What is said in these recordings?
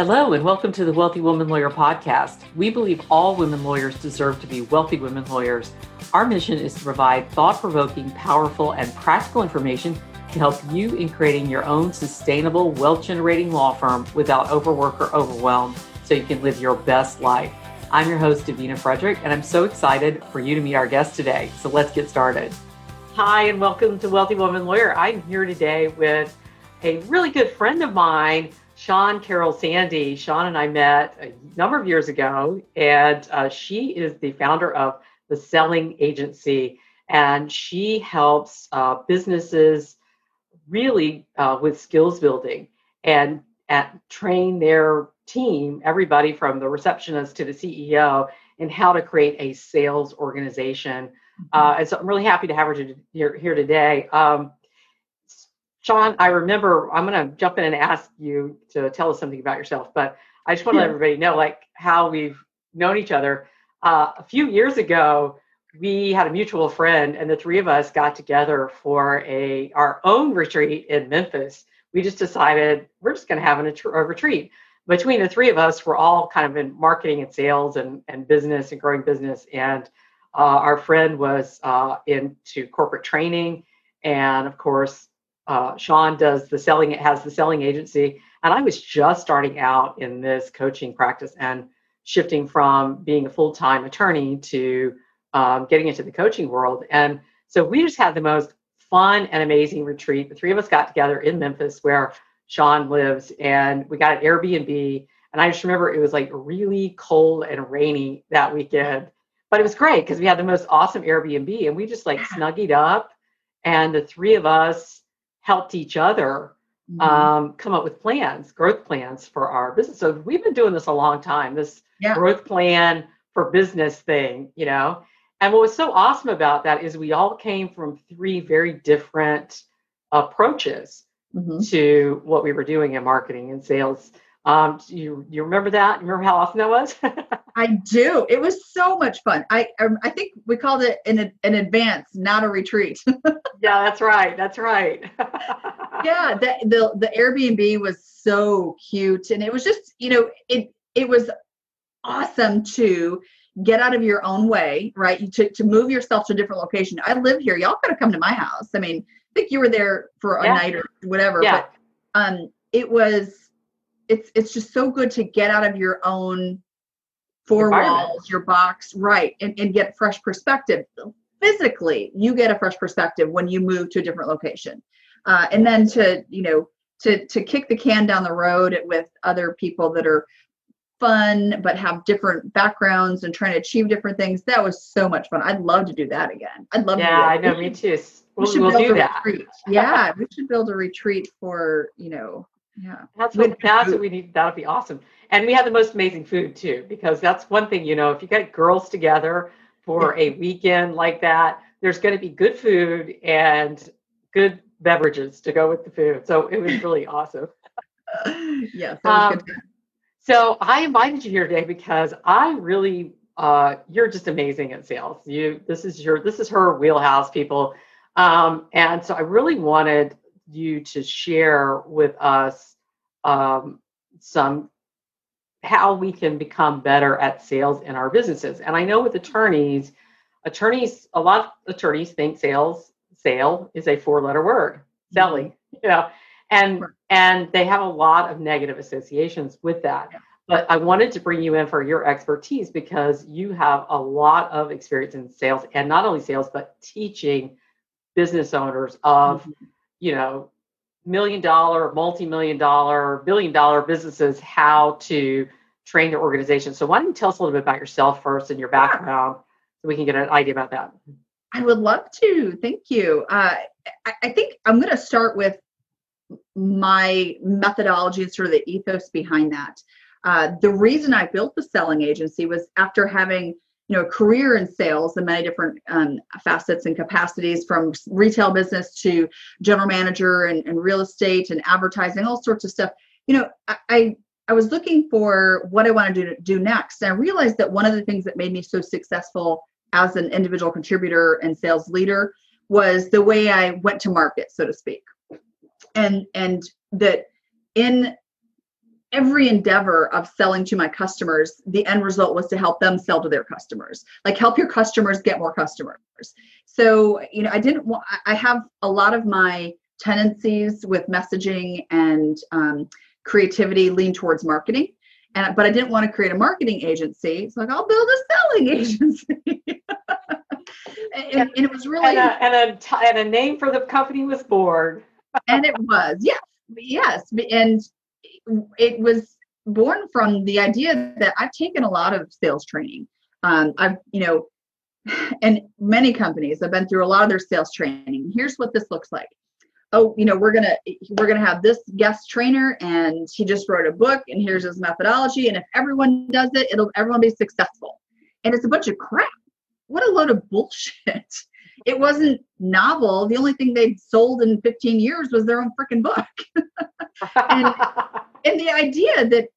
Hello, and welcome to the Wealthy Woman Lawyer podcast. We believe all women lawyers deserve to be wealthy women lawyers. Our mission is to provide thought provoking, powerful, and practical information to help you in creating your own sustainable, wealth generating law firm without overwork or overwhelm so you can live your best life. I'm your host, Davina Frederick, and I'm so excited for you to meet our guest today. So let's get started. Hi, and welcome to Wealthy Woman Lawyer. I'm here today with a really good friend of mine Shawn Karol Sandy. Shawn and I met a number of years ago, and uh, she is the founder of the Selling Agency, and she helps uh, businesses really uh, with skills building and at, train their team, everybody from the receptionist to the CEO, in how to create a sales organization. Mm-hmm. Uh, and so I'm really happy to have her to, here, here today. Um, Shawn, I remember I'm going to jump in and ask you to tell us something about yourself, but I just want to yeah. let everybody know like how we've known each other. Uh, a few years ago, we had a mutual friend, and the three of us got together for a our own retreat in Memphis. We just decided we're just going to have an, a retreat. Between the three of us, we're all kind of in marketing and sales and, and business and growing business. And uh, our friend was uh, into corporate training and, of course, uh, Shawn does the selling, it has the selling agency. And I was just starting out in this coaching practice and shifting from being a full time attorney to um, getting into the coaching world. And so we just had the most fun and amazing retreat. The three of us got together in Memphis where Shawn lives, and we got an Airbnb. And I just remember it was like really cold and rainy that weekend. But it was great because we had the most awesome Airbnb and we just like snuggied up. And the three of us helped each other mm-hmm. um, come up with plans, growth plans for our business. So we've been doing this a long time, this yeah. growth plan for business thing, you know. And what was so awesome about that is we all came from three very different approaches mm-hmm. to what we were doing in marketing and sales. Um, you you remember that? You remember how often that was? I do. It was so much fun. I um, I think we called it an an advance, not a retreat. yeah, that's right. That's right. yeah, the, the the Airbnb was so cute, and it was just you know it it was awesome to get out of your own way, right? To to move yourself to a different location. I live here. Y'all could have come to my house. I mean, I think you were there for a yeah. night or whatever. Yeah. But um, it was it's it's just so good to get out of your own four walls, your box, right, and, and get fresh perspective. Physically, you get a fresh perspective when you move to a different location. Uh, and then to, you know, to to kick the can down the road with other people that are fun but have different backgrounds and trying to achieve different things. That was so much fun. I'd love to do that again. I'd love yeah, I know, me too. We'll, we should we'll build a that. retreat. yeah, we should build a retreat for, you know, yeah. That's what that's what we need. That would be awesome. And we have the most amazing food too, because that's one thing, you know, if you get girls together for a weekend like that, there's going to be good food and good beverages to go with the food. So it was really awesome. yeah. Um, so I invited you here today because I really uh, you're just amazing at sales. You this is your this is her wheelhouse, people. Um, and so I really wanted you to share with us um, some how we can become better at sales in our businesses. And I know with attorneys, attorneys, a lot of attorneys think sales, sale is a four-letter word, selling, mm-hmm. you know, and and they have a lot of negative associations with that. Yeah. But I wanted to bring you in for your expertise because you have a lot of experience in sales and not only sales, but teaching business owners of mm-hmm you know, million dollar, multi million dollar, billion dollar businesses how to train their organization. So, why don't you tell us a little bit about yourself first and your background so we can get an idea about that? I would love to. Thank you. Uh, I, I think I'm going to start with my methodology and sort of the ethos behind that. Uh, the reason I built the selling agency was after having you know career in sales in many different um, facets and capacities from retail business to general manager and, and, real estate and advertising all sorts of stuff. You know i i was looking for what i wanted to do next. And i realized that one of the things that made me so successful as an individual contributor and sales leader was the way i went to market so to speak. And and that in every endeavor of selling to my customers, the end result was to help them sell to their customers. Like help your customers get more customers. So, you know, I didn't want, I have a lot of my tendencies with messaging and um, creativity lean towards marketing. And, but I didn't want to create a marketing agency. It's like, I'll build a selling agency. and, and, it was really. And a, and, a, and a name for the company was born. and it was, yes, yes. And it was born from the idea that I've taken a lot of sales training. Um, I've, you know, and many companies have been through a lot of their sales training. Here's what this looks like. Oh, you know, we're gonna we're gonna have this guest trainer, and he just wrote a book, and here's his methodology, and if everyone does it, it'll everyone be successful. And it's a bunch of crap. What a load of bullshit. It wasn't novel. The only thing they'd sold in 15 years was their own freaking book. and, and the idea that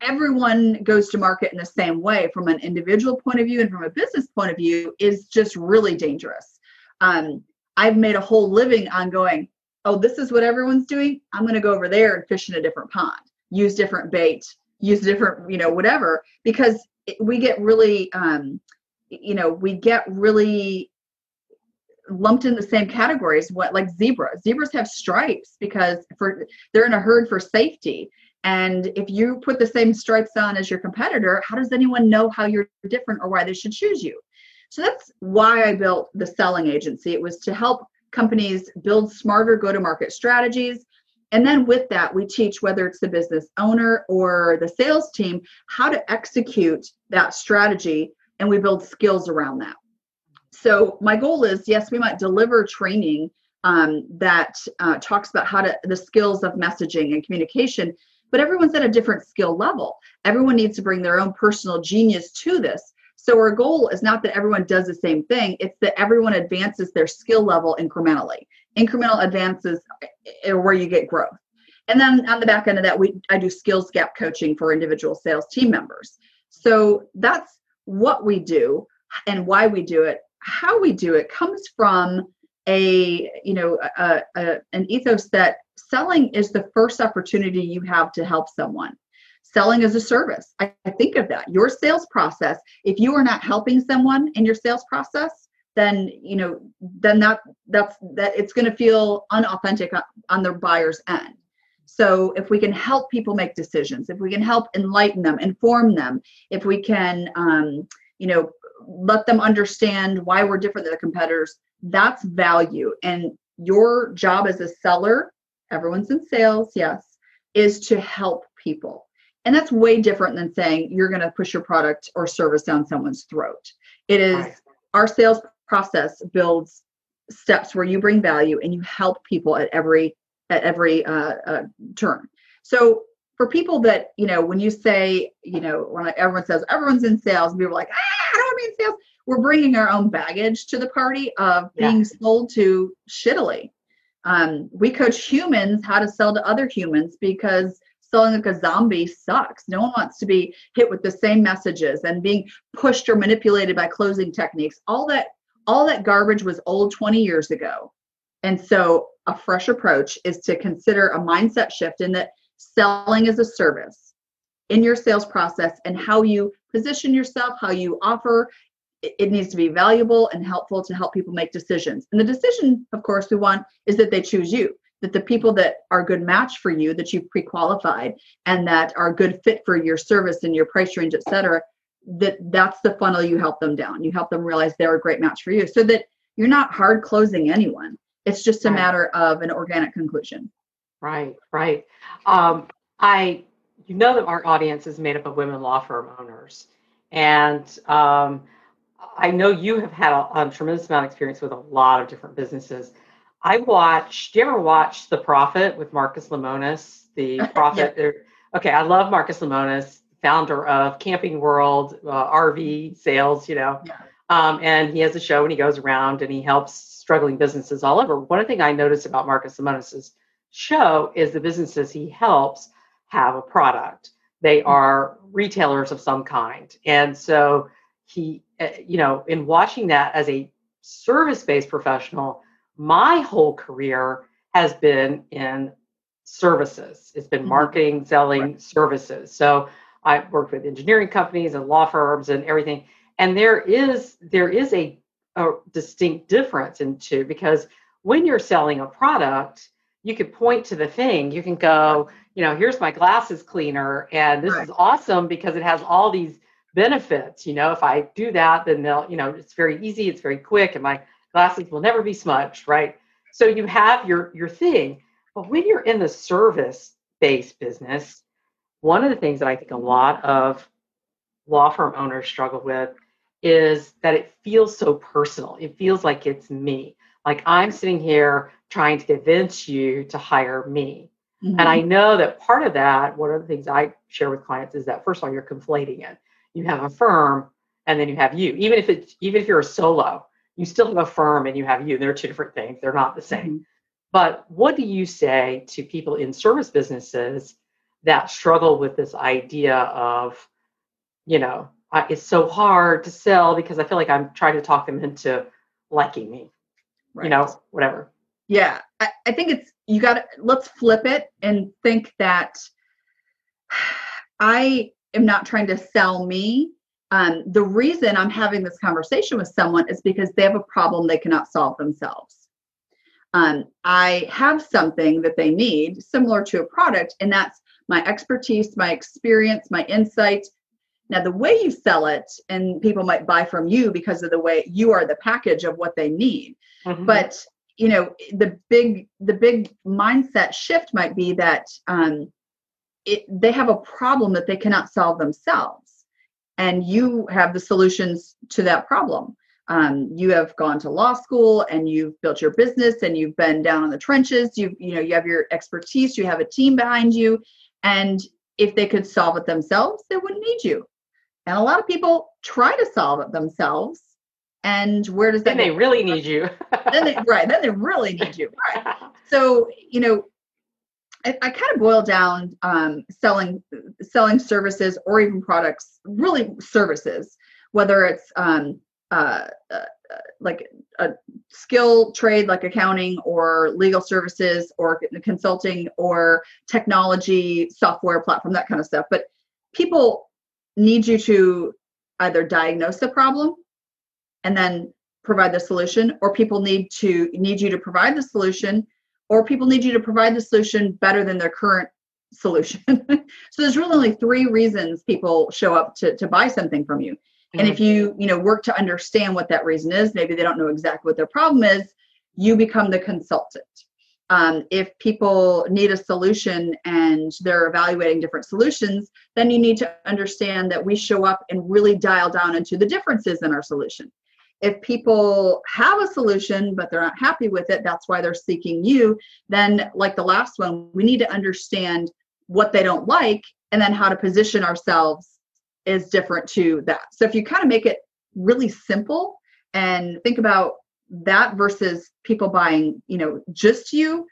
everyone goes to market in the same way from an individual point of view and from a business point of view is just really dangerous. Um, I've made a whole living on going, oh, this is what everyone's doing. I'm going to go over there and fish in a different pond, use different bait, use different, you know, whatever, because we get really, um, you know, we get really lumped in the same categories what like zebras. Zebras have stripes because for they're in a herd for safety. And if you put the same stripes on as your competitor how does anyone know how you're different or why they should choose you? So that's why i built the selling agency. It was to help companies build smarter go to market strategies. And then with that we teach whether it's the business owner or the sales team how to execute that strategy. And we build skills around that so my goal is yes we might deliver training um, that uh, talks about how to the skills of messaging and communication but everyone's at a different skill level. Everyone needs to bring their own personal genius to this. So our goal is not that everyone does the same thing it's that everyone advances their skill level incrementally. Incremental advances are where you get growth. And then on the back end of that we i do skills gap coaching for individual sales team members. So that's what we do and why we do it how we do it comes from a you know a, a, an ethos that selling is the first opportunity you have to help someone. Selling is a service. I, I, think of that. Your sales process if you are not helping someone in your sales process then you know then that that's that it's going to feel unauthentic on, on the buyer's end. So if we can help people make decisions if we can help enlighten them inform them if we can um, you know let them understand why we're different than the competitors. That's value. And your job as a seller everyone's in sales yes is to help people. And that's way different than saying you're going to push your product or service down someone's throat. It is our sales process builds steps where you bring value and you help people at every at every uh, uh, turn. So for people that you know when you say you know when everyone says everyone's in sales people are like ah, i don't want to be in sales. We're bringing our own baggage to the party of being yeah. sold to shittily. Um, we coach humans how to sell to other humans because selling like a zombie sucks. No one wants to be hit with the same messages and being pushed or manipulated by closing techniques. All that all that garbage was old 20 years ago. And so a fresh approach is to consider a mindset shift in that selling as a service in your sales process and how you position yourself, how you offer. It needs to be valuable and helpful to help people make decisions. And the decision, of course, we want is that they choose you, that the people that are a good match for you, that you've pre-qualified and that are a good fit for your service and your price range, et cetera, that that's the funnel you help them down. You help them realize they're a great match for you so that you're not hard closing anyone. It's just a matter of an organic conclusion. Right, right. Um, I, you know, that our audience is made up of women law firm owners, and um, I know you have had a, a, tremendous amount of experience with a lot of different businesses. I watched. Do you ever watch The Profit with Marcus Lemonis? The Profit. yeah. Okay, I love Marcus Lemonis, founder of Camping World, uh, RV sales. You know, yeah. um, and he has a show and he goes around and he helps struggling businesses all over. One thing I noticed about Marcus Lemonis is show is the businesses he helps have a product. They mm-hmm. are retailers of some kind. And so he, eh, you know, in watching that as a service based professional, my whole career has been in services. It's been Mhm. marketing, selling Right. services. So I worked with engineering companies and law firms and everything. And there is there is a, a distinct difference in two because when you're selling a product, you could point to the thing. You can go, you know, here's my glasses cleaner, and this Right. is awesome because it has all these benefits. You know, if I do that, then they'll, you know, it's very easy, it's very quick, and my glasses will never be smudged, right? So you have your your thing. But when you're in the service based business, one of the things that I think a lot of law firm owners struggle with is that it feels so personal. It feels like it's me. Like I'm sitting here trying to convince you to hire me. Mhm. And I know that part of that, one of the things I share with clients is that first of all, you're conflating it. You have a firm and then you have you. Even if it's even if you're a solo, you still have a firm and you have you. They're two different things. They're not the same. Mhm. But what do you say to people in service businesses that struggle with this idea of, you know, I, it's so hard to sell because I feel like I'm trying to talk them into liking me, Right. you know, whatever. Yeah, I, I think it's you got to let's flip it and think that I am not trying to sell me. Um, the reason I'm having this conversation with someone is because they have a problem they cannot solve themselves. Um, I have something that they need similar to a product, and that's my expertise, my experience, my insight. Now, the way you sell it, and people might buy from you because of the way you are the package of what they need Mhm. but you know the big the big mindset shift might be that um, it, they have a problem that they cannot solve themselves and you have the solutions to that problem. Um, you have gone to law school and you've built your business and you've been down in the trenches. You you know you have your expertise you have a team behind you and if they could solve it themselves they wouldn't need you. And a lot of people try to solve it themselves and where does that then they really need you. then they right then they really need you. Right. So you know i, I kind of boil down um, selling selling services or even products really services whether it's um, uh, uh, uh, like a skill trade like accounting or legal services or consulting or technology software platform that kind of stuff. But people need you to either diagnose the problem and then provide the solution or people need to need you to provide the solution or people need you to provide the solution better than their current solution. So there's really only three reasons people show up to, to buy something from you. And if you you know work to understand what that reason is maybe they don't know exactly what their problem is you become the consultant. Um, if people need a solution and they're evaluating different solutions then you need to understand that we show up and really dial down into the differences in our solution if people have a solution but they're not happy with it that's why they're seeking you then like the last one we need to understand what they don't like and then how to position ourselves is different to that so if you kind of make it really simple and think about that versus people buying you know just you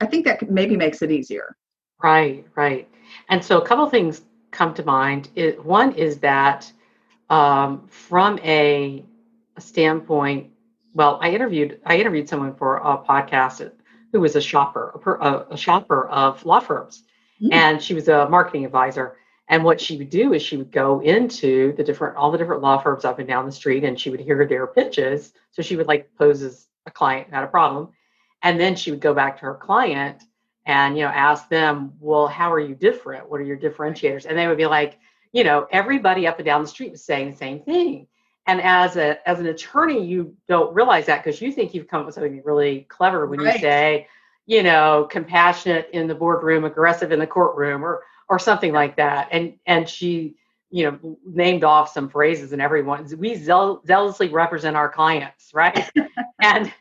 i think that maybe makes it easier Right, right. And so a couple things come to mind. One is that um, from a standpoint, well, I interviewed I interviewed someone for a podcast who was a shopper, a, a, shopper of law firms, Mm. and she was a marketing advisor. And what she would do is she would go into the different all the different law firms up and down the street, and she would hear their pitches. So she would like pose as a client who had a problem, and then she would go back to her client and you know ask them well how are you different what are your differentiators and they would be like you know everybody up and down the street was saying the same thing and as a as an attorney you don't realize that because you think you've come up with something really clever when Right. you say you know compassionate in the boardroom aggressive in the courtroom or or something like that. And and she you know named off some phrases and everyone we zeal- zealously represent our clients right? And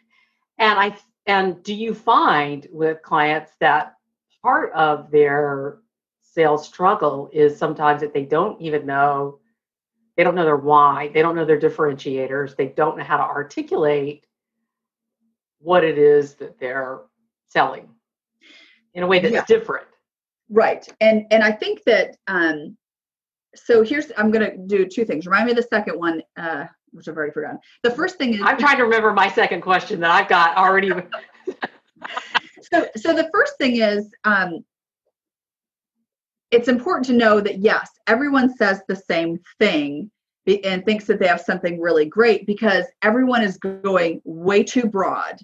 and i and do you find with clients that part of their sales struggle is sometimes that they don't even know they don't know their why they don't know their differentiators they don't know how to articulate what it is that they're selling in a way that's Yeah. different. Right and and i think that um so here's i'm going to do two things. Remind me of the second one uh which i've already forgotten. The first thing is i'm trying to remember my second question that i've got already. So, so the first thing is, um, it's important to know that yes, everyone says the same thing and thinks that they have something really great because everyone is going way too broad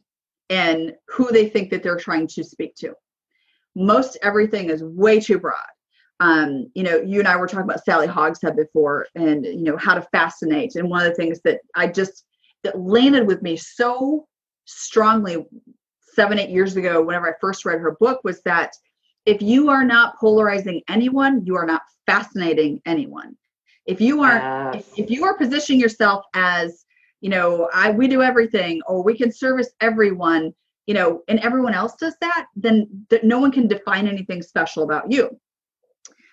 in who they think that they're trying to speak to. Most everything is way too broad. Um, you know, you and I were talking about Sally Hogshead before and you know how to fascinate. And one of the things that I just that landed with me so strongly seven, eight years ago, whenever I first read her book, was that if you are not polarizing anyone, you are not fascinating anyone. If you are yes. if, if you are positioning yourself as, you know, I we do everything or we can service everyone, you know, and everyone else does that, then that no one can define anything special about you.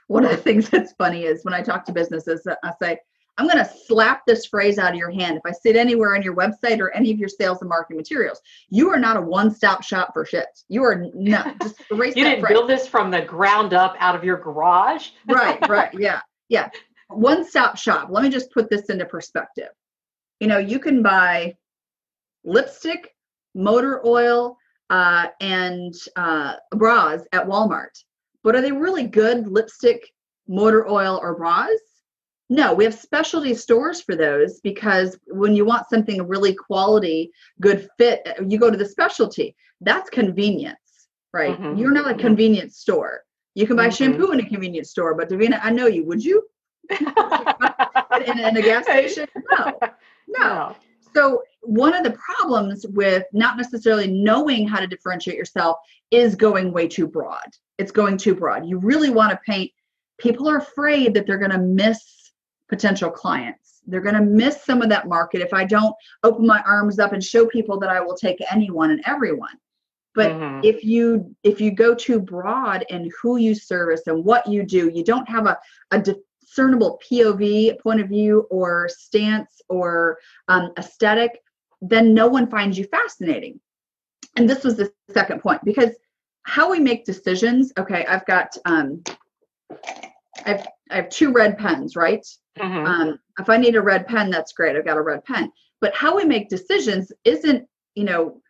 One of the things that's funny is when I talk to businesses, uh, I say, I'm going to slap this phrase out of your hand. If I see it anywhere on your website or any of your sales and marketing materials, you are not a one-stop shop for shit. You are not just erase You didn't phrase. build this from the ground up out of your garage. right, right, yeah, yeah. One-stop shop. Let me just put this into perspective. You know, you can buy lipstick, motor oil, uh, and uh, bras at Walmart, but are they really good lipstick, motor oil, or bras? No, we have specialty stores for those because when you want something really quality, good fit, you go to the specialty. That's convenience, right? Mm-hmm. You're not a convenience store. You can buy mm-hmm. shampoo in a convenience store, but Davina, I know you. Would you? in, in, a gas station? No, no. So one of the problems with not necessarily knowing how to differentiate yourself is going way too broad. It's going too broad. You really want to paint. People are afraid that they're going to miss potential clients. They're going to miss some of that market if I don't open my arms up and show people that I will take anyone and everyone. But mm-hmm. if you if you go too broad in who you service and what you do, you don't have a, a discernible POV point of view or stance or um, aesthetic, then no one finds you fascinating. And this was the second point because how we make decisions. Okay, I've got um, I've I have two red pens, right? Mm-hmm. Um, if I need a red pen, that's great. I've got a red pen. But how we make decisions isn't, you know,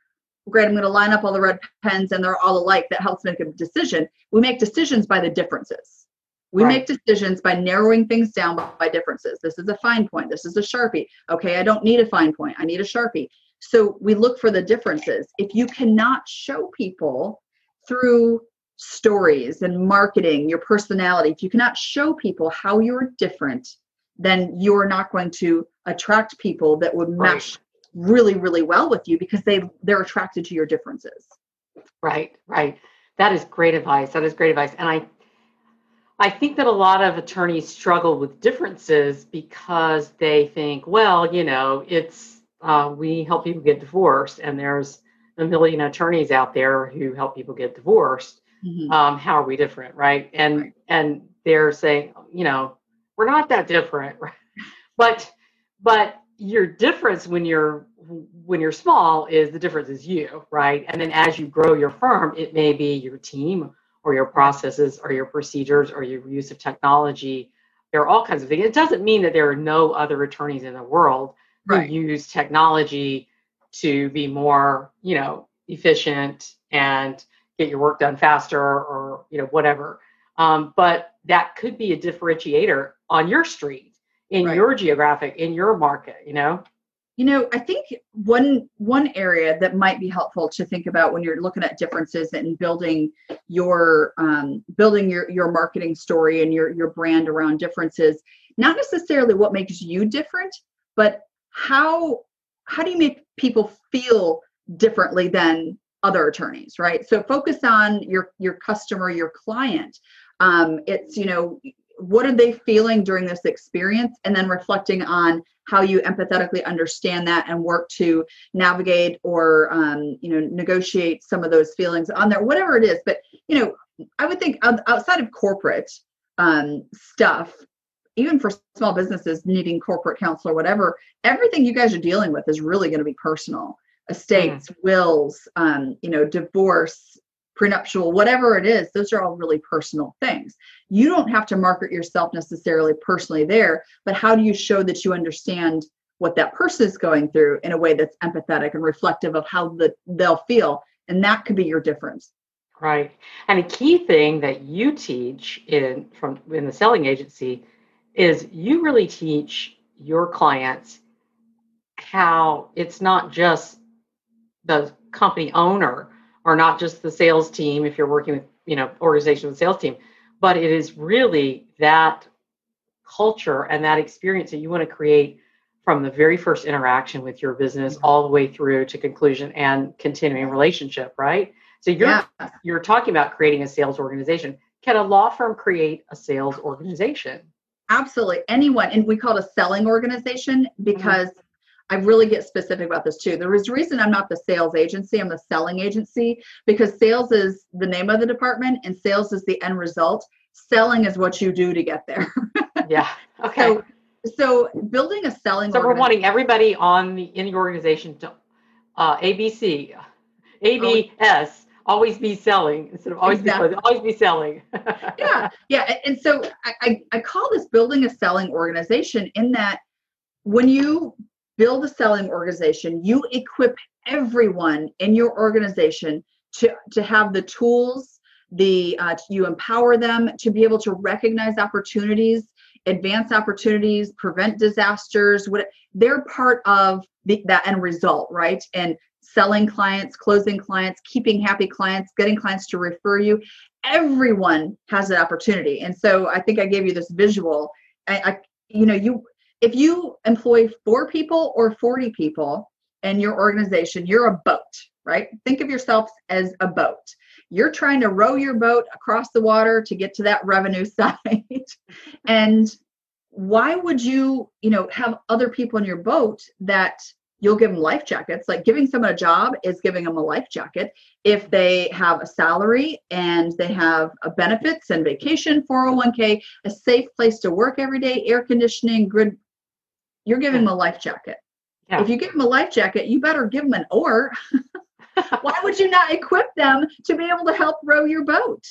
great. I'm going to line up all the red pens and they're all alike. That helps make a decision. We make decisions by the differences. We right. make decisions by narrowing things down by, by differences. This is a fine point. This is a sharpie. Okay, I don't need a fine point. I need a sharpie. So we look for the differences. If you cannot show people through stories and marketing, your personality, if you cannot show people how you're different, then you're not going to attract people that would mesh right. really, really well with you because they they're attracted to your differences. Right, right. That is great advice. That is great advice. And I I think that a lot of attorneys struggle with differences because they think, well, you know, it's uh, we help people get divorced, and there's a million attorneys out there who help people get divorced mm-hmm. um, how are we different right and right. and they're saying you know we're not that different right? but but your difference when you're when you're small is the difference is you right and then as you grow your firm it may be your team or your processes or your procedures or your use of technology there are all kinds of things it doesn't mean that there are no other attorneys in the world right. who use technology to be more you know efficient and get your work done faster or you know whatever um, but that could be a differentiator on your street in right. your geographic in your market you know you know i think one one area that might be helpful to think about when you're looking at differences and building your um, building your your marketing story and your your brand around differences not necessarily what makes you different but how how do you make people feel differently than other attorneys right? So focus on your your customer your client. Um, it's you know what are they feeling during this experience? And then reflecting on how you empathetically understand that and work to navigate or um, you know negotiate some of those feelings on there whatever it is. But you know i would think outside of corporate um, stuff even for small businesses needing corporate counsel or whatever everything you guys are dealing with is really going to be personal estates, mm. wills, um, you know, divorce, prenuptial, whatever it is, those are all really personal things. You don't have to market yourself necessarily personally there, but how do you show that you understand what that person is going through in a way that's empathetic and reflective of how the, they'll feel? And that could be your difference. Right. And a key thing that you teach in from in the selling agency is you really teach your clients how it's not just the company owner or not just the sales team if you're working with, you know, organization with sales team, but it is really that culture and that experience that you want to create from the very first interaction with your business mm-hmm. all the way through to conclusion and continuing relationship, right? So you're yeah. you're talking about creating a sales organization. Can a law firm create a sales organization? Absolutely. Anyone, and we call it a selling organization mm-hmm. because mm-hmm. I really get specific about this too. There is a reason I'm not the sales agency, I'm the selling agency because sales is the name of the department and sales is the end result. Selling is what you do to get there. yeah. Okay. So, so building a selling so we're wanting everybody on the in the organization to uh, abc abs always be selling instead of always exactly. be always be selling. yeah, yeah, and so I, I call this building a selling organization in that when you build a selling organization, you equip everyone in your organization to to have the tools, the uh, you empower them to be able to recognize opportunities advance opportunities, prevent disasters. What they're part of the, that end result, right? And selling clients, closing clients, keeping happy clients, getting clients to refer you. Everyone has an opportunity. And so I think I gave you this visual. I, I you know, you if you employ four people or 40 people in your organization, you're a boat, right? Think of yourself as a boat. You're trying to row your boat across the water to get to that revenue side. and why would you, you know, have other people in your boat that you'll give them life jackets. Like giving someone a job is giving them a life jacket. If they have a salary and they have a benefits and vacation, 401k, a safe place to work every day, air conditioning, good, you're giving them a life jacket. Yeah. If you give them a life jacket, you better give them an oar. Why would you not equip them to be able to help row your boat?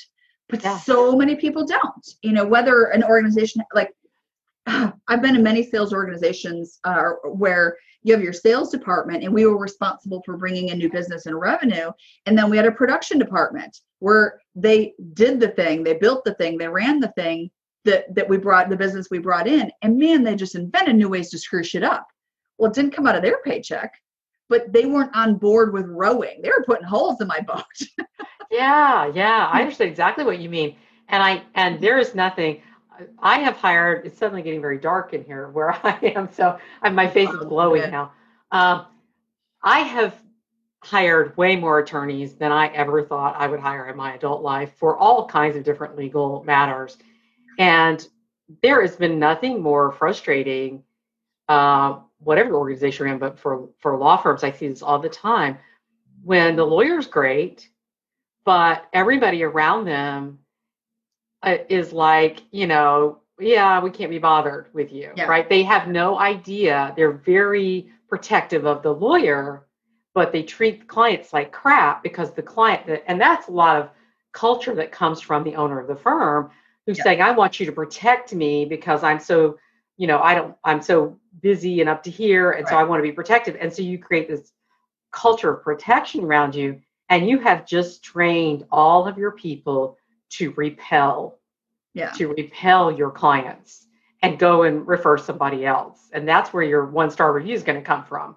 But yeah. so many people don't. You know, whether an organization like I've been in many sales organizations uh, where you have your sales department and we were responsible for bringing in new business and revenue and then we had a production department where they did the thing they built the thing they ran the thing that that we brought the business we brought in and man they just invented new ways to screw shit up. Well it didn't come out of their paycheck but they weren't on board with rowing. They were putting holes in my boat. Yeah yeah i understand exactly what you mean. And i and there is nothing I have hired. It's suddenly getting very dark in here where I am, so I'm, my face is oh, glowing now. Uh, I have hired way more attorneys than I ever thought I would hire in my adult life for all kinds of different legal matters, and there has been nothing more frustrating. Uh, whatever organization you're in, but for for law firms, I see this all the time when the lawyer's great, but everybody around them uh, is like, you know, yeah, we can't be bothered with you, yeah. right? They have no idea. They're very protective of the lawyer, but they treat clients like crap because the client, and that's a lot of culture that comes from the owner of the firm who's yeah. saying, I want you to protect me because I'm so, you know, I don't, I'm so busy and up to here. And right. so I want to be protected. And so you create this culture of protection around you. And you have just trained all of your people to repel yeah. to repel your clients and go and refer somebody else and that's where your one star review is going to come from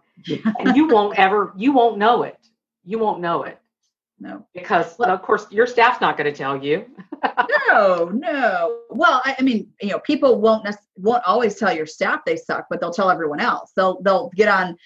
and you won't ever you won't know it you won't know it no. Because well, of course your staff's not going to tell you. No no. Well I, I, mean you know people won't won't always tell your staff they suck but they'll tell everyone else. They'll they'll get on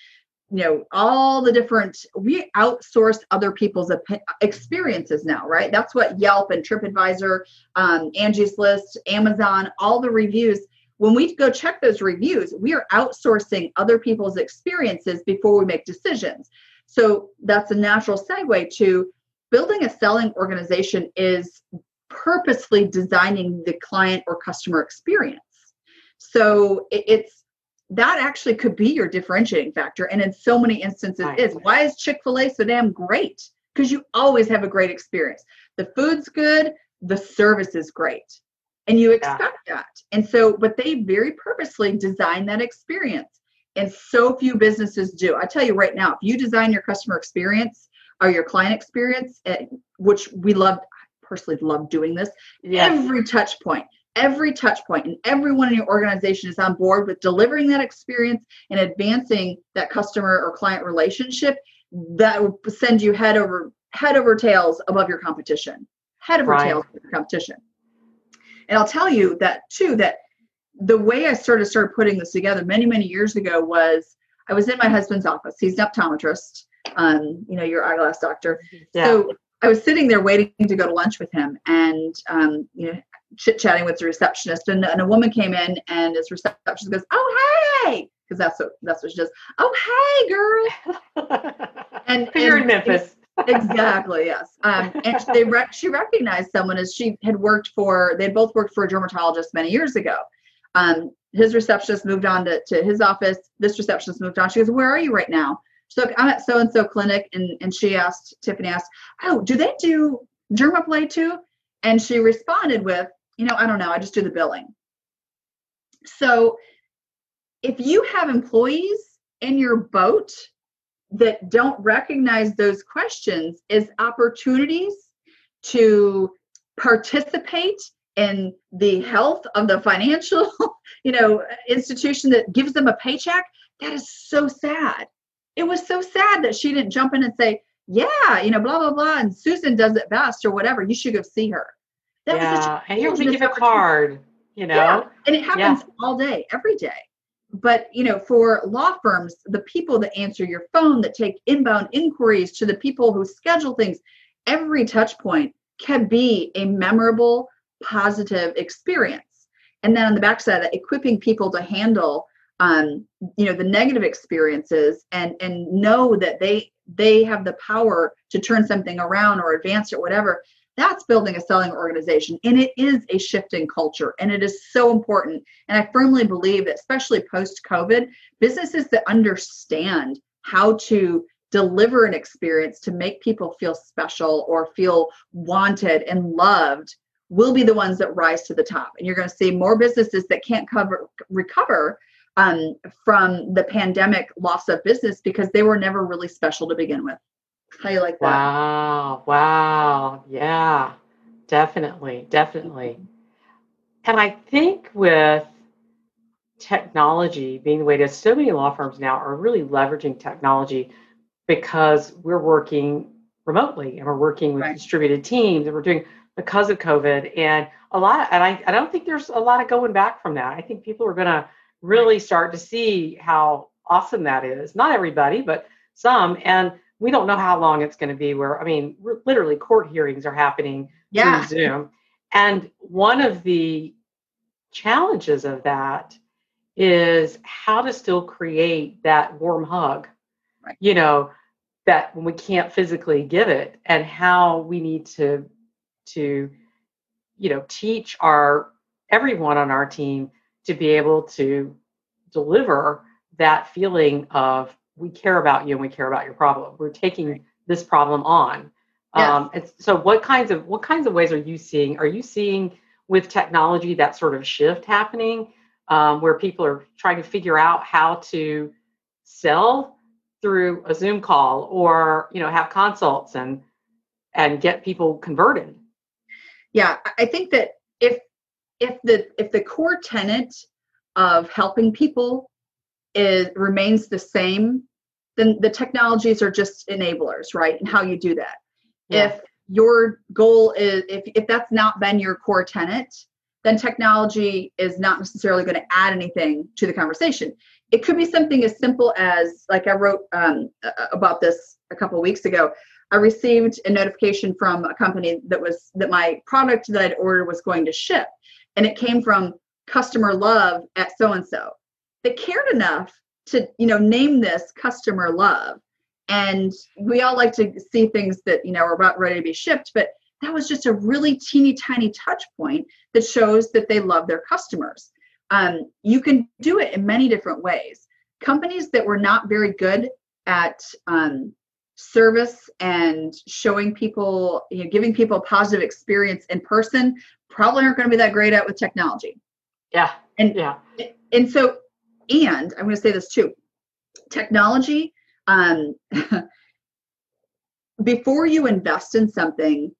you know all the different we outsource other people's experiences now right? That's what yelp and tripadvisor um, angie's list amazon all the reviews when we go check those reviews we are outsourcing other people's experiences before we make decisions. So that's a natural segue to building a selling organization is purposely designing the client or customer experience so it's that actually could be your differentiating factor. And in so many instances right. is. Why is Chick-fil-A so damn great? Because you always have a great experience. The food's good, the service is great. And you expect yeah. that. And so, but they very purposely design that experience. And so few businesses do. I tell you right now, if you design your customer experience or your client experience, eh, which we love personally love doing this. Yes. Every touch point, every touch point and everyone in your organization is on board with delivering that experience and advancing that customer or client relationship that will send you head over head over tails above your competition head over right. tails above your competition and i'll tell you that too that the way i started started putting this together many many years ago was i was in my husband's office he's an optometrist um, you know your eyeglass doctor. Yeah. so I was sitting there waiting to go to lunch with him, and um, you know, chit chatting with the receptionist, and, and, a woman came in, and this receptionist goes, "Oh hey," because that's what that's what she does. "Oh hey, girl," and you're in Memphis. exactly yes. Um, and they rec- she recognized someone as she had worked for they'd both worked for a dermatologist many years ago. Um, his receptionist moved on to, to his office. This receptionist moved on. She goes where are you right now so I'm at so and so clinic, and and she asked Tiffany asked, oh, do they do dermaplane too? And she responded with, you know, I don't know, I just do the billing. So if you have employees in your boat that don't recognize those questions as opportunities to participate in the health of the financial you know institution that gives them a paycheck that is so sad it was so sad that she didn't jump in and say, yeah, you know, blah, blah, blah. And Susan does it best or whatever. You should go see her. That yeah. and here's a gift card, you know? Yeah. And it happens yeah. all day, every day. But, you know, for law firms, the people that answer your phone, that take inbound inquiries to the people who schedule things, every touch point can be a memorable, positive experience. And then on the backside of that, equipping people to handle um, you know the negative experiences and and know that they they have the power to turn something around or advance or whatever that's building a selling organization. And it is a shift in culture and it is so important. And i firmly believe that especially post covid businesses that understand how to deliver an experience to make people feel special or feel wanted and loved will be the ones that rise to the top. And you're going to see more businesses that can't cover recover um, from the pandemic loss of business because they were never really special to begin with. How you like that? Wow. Wow. Yeah, definitely. Definitely. And I think with technology being the way it is, so many law firms now are really leveraging technology because we're working remotely and we're working with right. distributed teams and we're doing because of COVID and a lot and I, I don't think there's a lot of going back from that. I think people are gonna really start to see how awesome that is. Not everybody, but some. And we don't know how long it's going to be where, I mean, literally court hearings are happening yeah. through Zoom. And one of the challenges of that is how to still create that warm hug, right. you know, that when we can't physically give it and how we need to, to, you know, teach our, everyone on our team to be able to deliver that feeling of we care about you and we care about your problem. We're taking this problem on. Yes. Um, and so what kinds of what kinds of ways are you seeing? Are you seeing with technology that sort of shift happening um, where people are trying to figure out how to sell through a Zoom call or you know have consults and and get people converted? Yeah, I think that if if the if the core tenet of helping people is remains the same then the technologies are just enablers right and how you do that. Yeah. if your goal is if, if that's not been your core tenet then technology is not necessarily going to add anything to the conversation. It could be something as simple as like i wrote um, about this a couple of weeks ago i received a notification from a company that was that my product that i'd ordered was going to ship and it came from customer love at so and so they cared enough to you know name this customer love. And we all like to see things that you know are about ready to be shipped but that was just a really teeny tiny touch point that shows that they love their customers. Um, you can do it in many different ways. Companies that were not very good at um, service and showing people you know giving people a positive experience in person probably aren't going to be that great at with technology yeah. And yeah. And so, and I'm going to say this too technology, um, before you invest in something,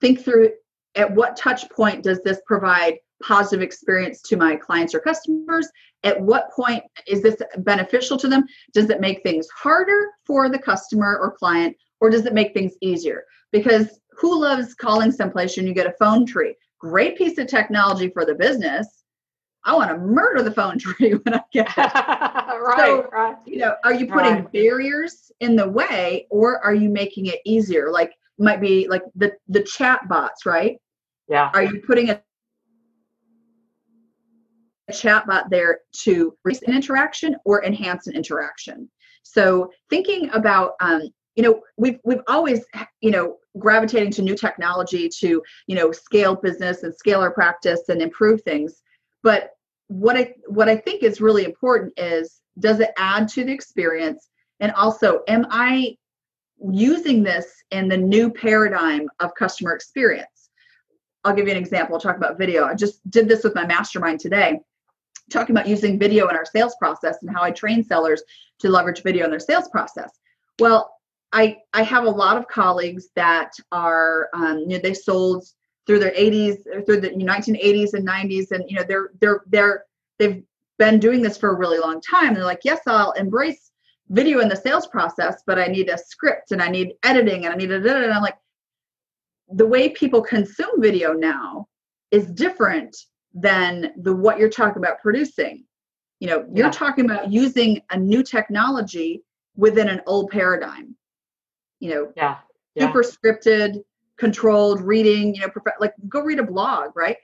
think through at what touch point does this provide positive experience to my clients or customers? At what point is this beneficial to them? Does it make things harder for the customer or client, or does it make things easier? Because who loves calling someplace and you get a phone tree? Great piece of technology for the business. I want to murder the phone tree when I get it. right, So, right. you know, are you putting Right. barriers in the way or are you making it easier? Like might be like the the chat bots, right? Yeah. Are you putting a chatbot there to increase an interaction or enhance an interaction? So thinking about um, you know we've we've always you know gravitating to new technology to you know scale business and scale our practice and improve things. But what i what i think is really important is does it add to the experience? And also am i using this in the new paradigm of customer experience? I'll give you an example i'll talk about video. I just did this with my mastermind today talking about using video in our sales process and how i train sellers to leverage video in their sales process. Well I I have a lot of colleagues that are um, you know they sold through their 80s or through the 1980s and 90s and you know they're they're they're they've been doing this for a really long time. They're like, yes, I'll embrace video in the sales process, but I need a script and I need editing and I need a da, da, da. and I'm like, the way people consume video now is different than the what you're talking about producing. You know, you're Yeah. talking about using a new technology within an old paradigm you know Yeah. Yeah. super scripted controlled reading you know prof- like go read a blog right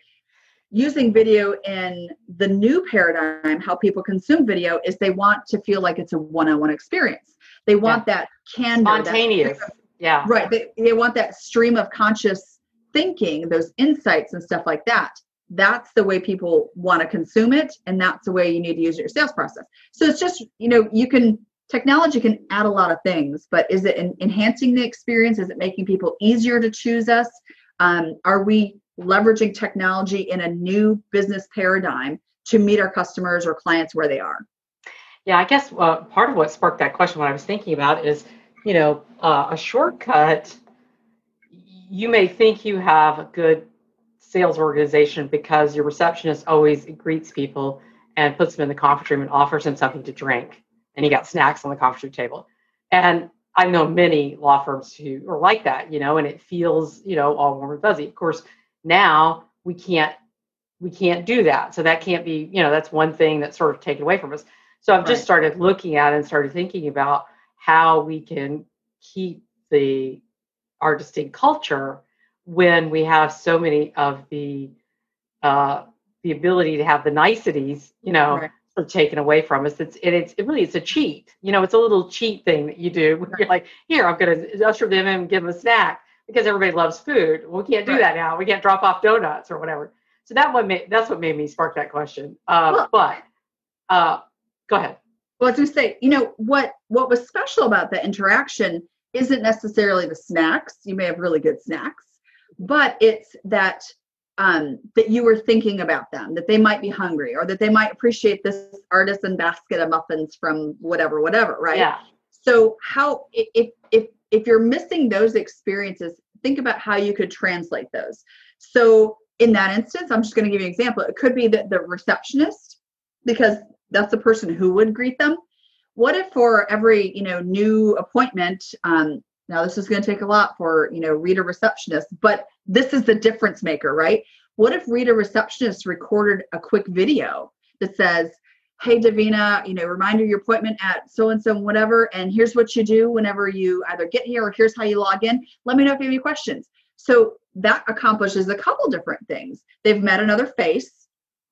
using video in the new paradigm how people consume video is they want to feel like it's a one-on-one experience they want that candor that- Spontaneous. Yeah. right they, they want that stream of conscious thinking those insights and stuff like that that's the way people want to consume it and that's the way you need to use your sales process so it's just you know you can technology can add a lot of things but is it en- enhancing the experience? Is it making people easier to choose us? Um, are we leveraging technology in a new business paradigm to meet our customers or clients where they are? Yeah, I guess uh, part of what sparked that question, what I was thinking about is, you know, uh, a shortcut. You may think you have a good sales organization because your receptionist always greets people and puts them in the conference room and offers them something to drink, and he got snacks on the conference room table. And I know many law firms who are like that, you know, and it feels, you know, all warm and fuzzy. Of course, now we can't we can't do that. So that can't be, you know, that's one thing that's sort of taken away from us. So I've just started looking at and started thinking about how we can keep the our distinct culture when we have so many of the uh, the ability to have the niceties, you know, Right. Of taken away from us. It's and it's it really it's a cheat. You know, it's a little cheat thing that you do. Where You're like, here, I'm going to usher them in and give them a snack because everybody loves food. We can't do Right. that now. We can't drop off donuts or whatever. So that one made that's what made me spark that question. Uh, Well- but uh, go ahead. Well, as we say, you know what what was special about the interaction isn't necessarily the snacks. You may have really good snacks, but it's that um, that you were thinking about them, that they might be hungry, or that they might appreciate this artisan basket of muffins from whatever, whatever, right? Yeah. So how if if if you're missing those experiences, think about how you could translate those. So in that instance, I'm just going to give you an example. It could be that the receptionist, because that's the person who would greet them. What if for every you know new appointment, um, now this is going to take a lot for you know reader receptionist, but this is the difference maker, right? What if reader receptionist recorded a quick video that says, hey davina you know reminder your appointment at so and so whatever and here's what you do whenever you either get here or here's how you log in. Let me know if you have any questions. So that accomplishes a couple different things. They've met another face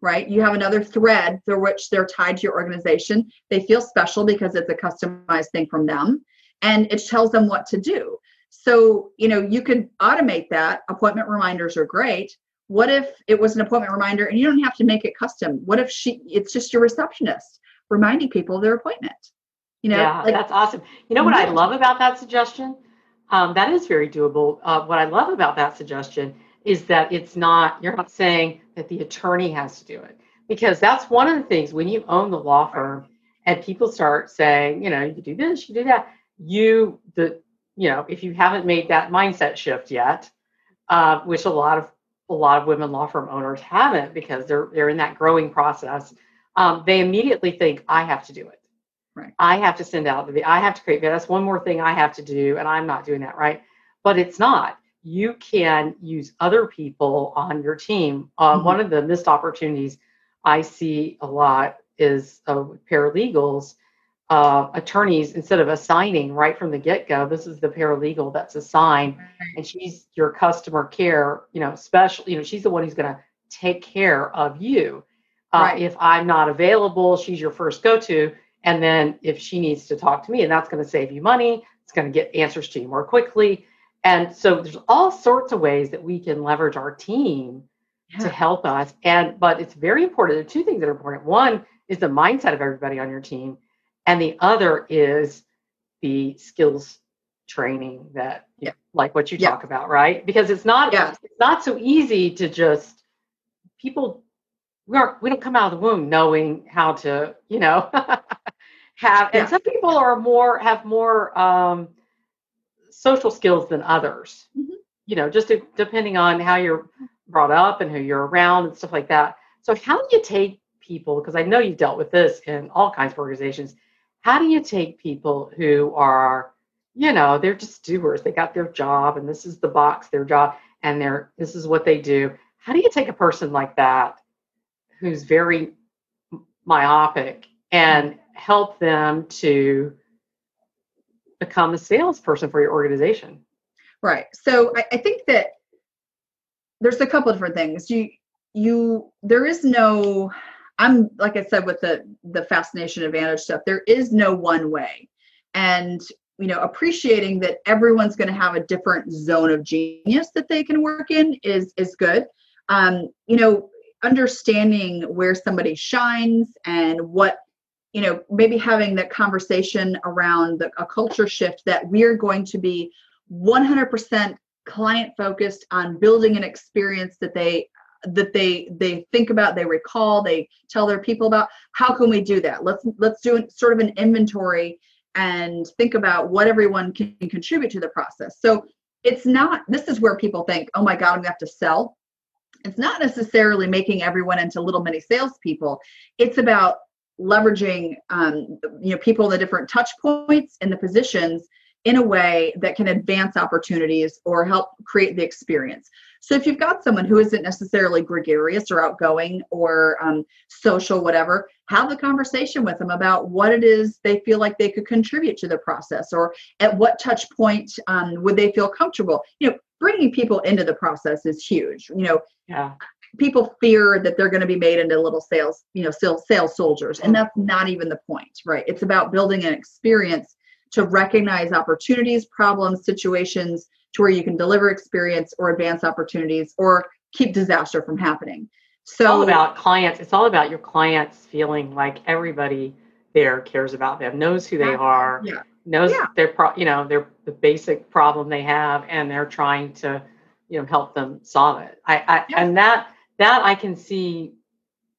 right? You have another thread through which they're tied to your organization. They feel special because it's a customized thing from them and it tells them what to do so you know you can automate that appointment reminders are great what if it was an appointment reminder and you don't have to make it custom what if she it's just your receptionist reminding people of their appointment you know yeah, like that's awesome. You know what I love about that suggestion? Um, that is very doable. Uh, what I love about that suggestion is that it's not, you're not saying that the attorney has to do it. Because that's one of the things when you own the law firm and people start saying, you know, you do this, you do that, you, the, you know, if you haven't made that mindset shift yet, uh, which a lot of a lot of women law firm owners haven't because they're they're in that growing process, um, they immediately think I have to do it. Right. I have to send out the I have to create that's one more thing I have to do, and I'm not doing that right. But it's not. You can use other people on your team. Uh, mm-hmm. One of the missed opportunities I see a lot is uh, paralegals uh, attorneys instead of assigning right from the get-go this is the paralegal that's assigned and she's your customer care you know special you know she's the one who's going to take care of you uh, right. if i'm not available she's your first go-to and then if she needs to talk to me and that's going to save you money it's going to get answers to you more quickly and so there's all sorts of ways that we can leverage our team yeah. to help us and but it's very important there are two things that are important one is the mindset of everybody on your team and the other is the skills training that yeah. like what you yeah. talk about right because it's not yeah. it's not so easy to just people we aren't we don't come out of the womb knowing how to you know have and some people are more have more um, social skills than others mm-hmm. you know just to, depending on how you're brought up and who you're around and stuff like that so how do you take people because i know you've dealt with this in all kinds of organizations how do you take people who are you know they're just doers they got their job and this is the box their job and they're this is what they do. How do you take a person like that who's very myopic and help them to become a salesperson for your organization? Right. So I, I think that there's a couple different things. You you there is no I'm like I said with the the fascination advantage stuff, there is no one way. And you know, appreciating that everyone's going to have a different zone of genius that they can work in is is good. Um, you know, understanding where somebody shines and what you know maybe having that conversation around the, a culture shift that we're going to be 100% client focused on building an experience that they that they they think about they recall they tell their people about how can we do that? Let's let's do sort of an inventory and think about what everyone can contribute to the process. So it's not this is where people think oh my god i'm gonna have to sell. It's not necessarily making everyone into little mini salespeople. It's about leveraging um, you know people in the different touch points and the positions in a way that can advance opportunities or help create the experience. So if you've got someone who isn't necessarily gregarious or outgoing or um, social, whatever, have a conversation with them about what it is they feel like they could contribute to the process or at what touch point um, would they feel comfortable. You know, bringing people into the process is huge. You know, yeah. People fear that they're going to be made into little sales, you know, sales sales soldiers, and that's not even the point, right? It's about building an experience to recognize opportunities, problems, situations to where you can deliver experience or advance opportunities or keep disaster from happening. So it's all about clients. It's all about your clients feeling like everybody there cares about them, knows who they are, yeah. knows yeah. their pro, you know, their the basic problem they have, and they're trying to, you know, help them solve it. I, I yeah. and that that I can see,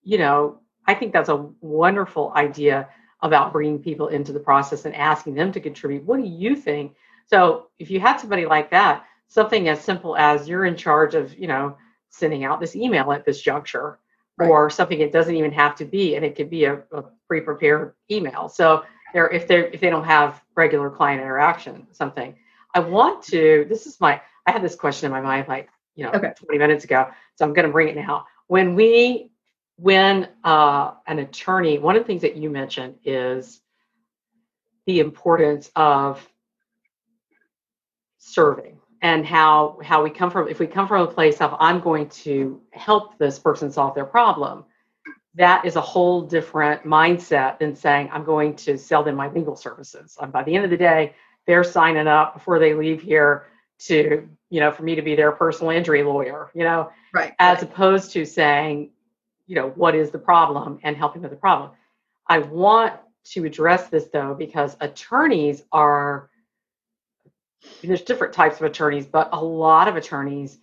you know, I think that's a wonderful idea about bringing people into the process and asking them to contribute. What do you think? So if you had somebody like that, something as simple as you're in charge of, you know, sending out this email at this juncture, right. or something it doesn't even have to be, and it could be a, a pre-prepared email. So they're if they if they don't have regular client interaction, something. I want to. This is my. I had this question in my mind like you know okay. 20 minutes ago, so I'm going to bring it now. When we when uh, an attorney, one of the things that you mentioned is the importance of serving and how how we come from if we come from a place of i'm going to help this person solve their problem that is a whole different mindset than saying i'm going to sell them my legal services and by the end of the day they're signing up before they leave here to you know for me to be their personal injury lawyer you know right as right. opposed to saying you know what is the problem and helping with the problem i want to address this though because attorneys are there's different types of attorneys but a lot of attorneys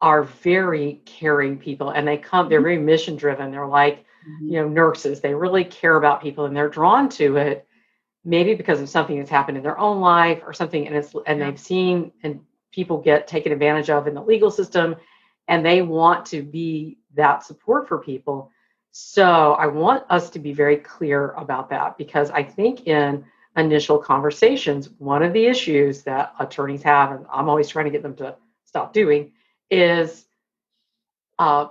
are very caring people and they come they're mm-hmm. very mission driven they're like mm-hmm. you know nurses they really care about people and they're drawn to it maybe because of something that's happened in their own life or something and it's and they've seen and people get taken advantage of in the legal system and they want to be that support for people so i want us to be very clear about that because i think in initial conversations one of the issues that attorneys have and i'm always trying to get them to stop doing is uh,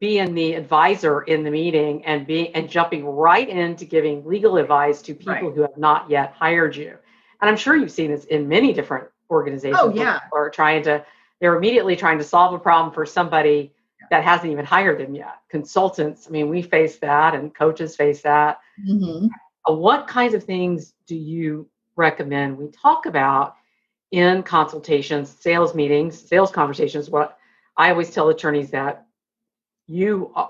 being the advisor in the meeting and being and jumping right into giving legal advice to people right. who have not yet hired you. And I'm sure you've seen this in many different organizations. Oh yeah. Or trying to they're immediately trying to solve a problem for somebody that hasn't even hired them yet. Consultants, I mean, we face that and coaches face that. Mm-hmm. Uh, what kinds of things do you recommend we talk about in consultations, sales meetings, sales conversations? What I always tell attorneys that you uh,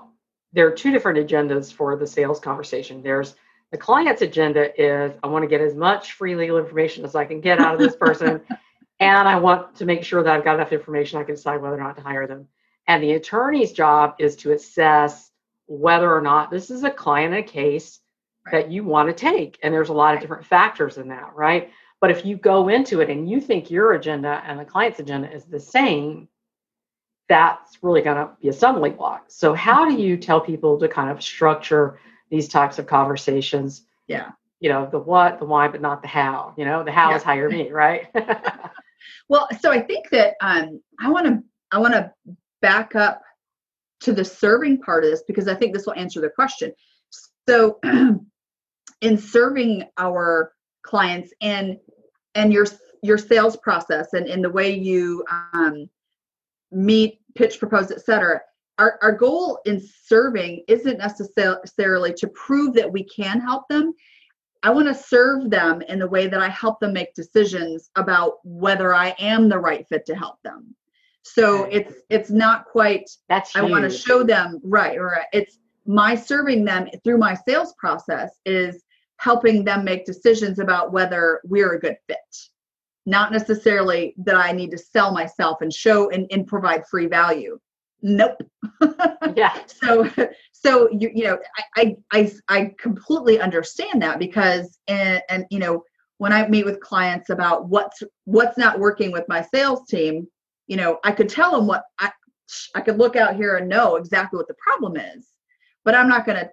there are two different agendas for the sales conversation. There's the client's agenda is I want to get as much free legal information as I can get out of this person, and I want to make sure that I've got enough information I can decide whether or not to hire them. And the attorney's job is to assess whether or not this is a client a case that you want to take. And there's a lot of different factors in that, right? But if you go into it and you think your agenda and the client's agenda is the same, that's really going to be a stumbling block. So, how do you tell people to kind of structure these types of conversations? Yeah. You know, the what, the why, but not the how. You know, the how yeah. is hire me, right? well, so I think that um, I want to I want to back up to the serving part of this because I think this will answer the question. So, in serving our clients and and your your sales process and in the way you um, meet, pitch, propose, etc. Our, our goal in serving isn't necessarily to prove that we can help them. I want to serve them in the way that I help them make decisions about whether I am the right fit to help them. So it's it's not quite that's I want to show them right or it's my serving them through my sales process is helping them make decisions about whether we're a good fit not necessarily that I need to sell myself and show and, and provide free value. Nope. yeah. So so you you know I I I completely understand that because and and you know when I meet with clients about what's what's not working with my sales team, you know, I could tell them what I I could look out here and know exactly what the problem is. But I'm not going to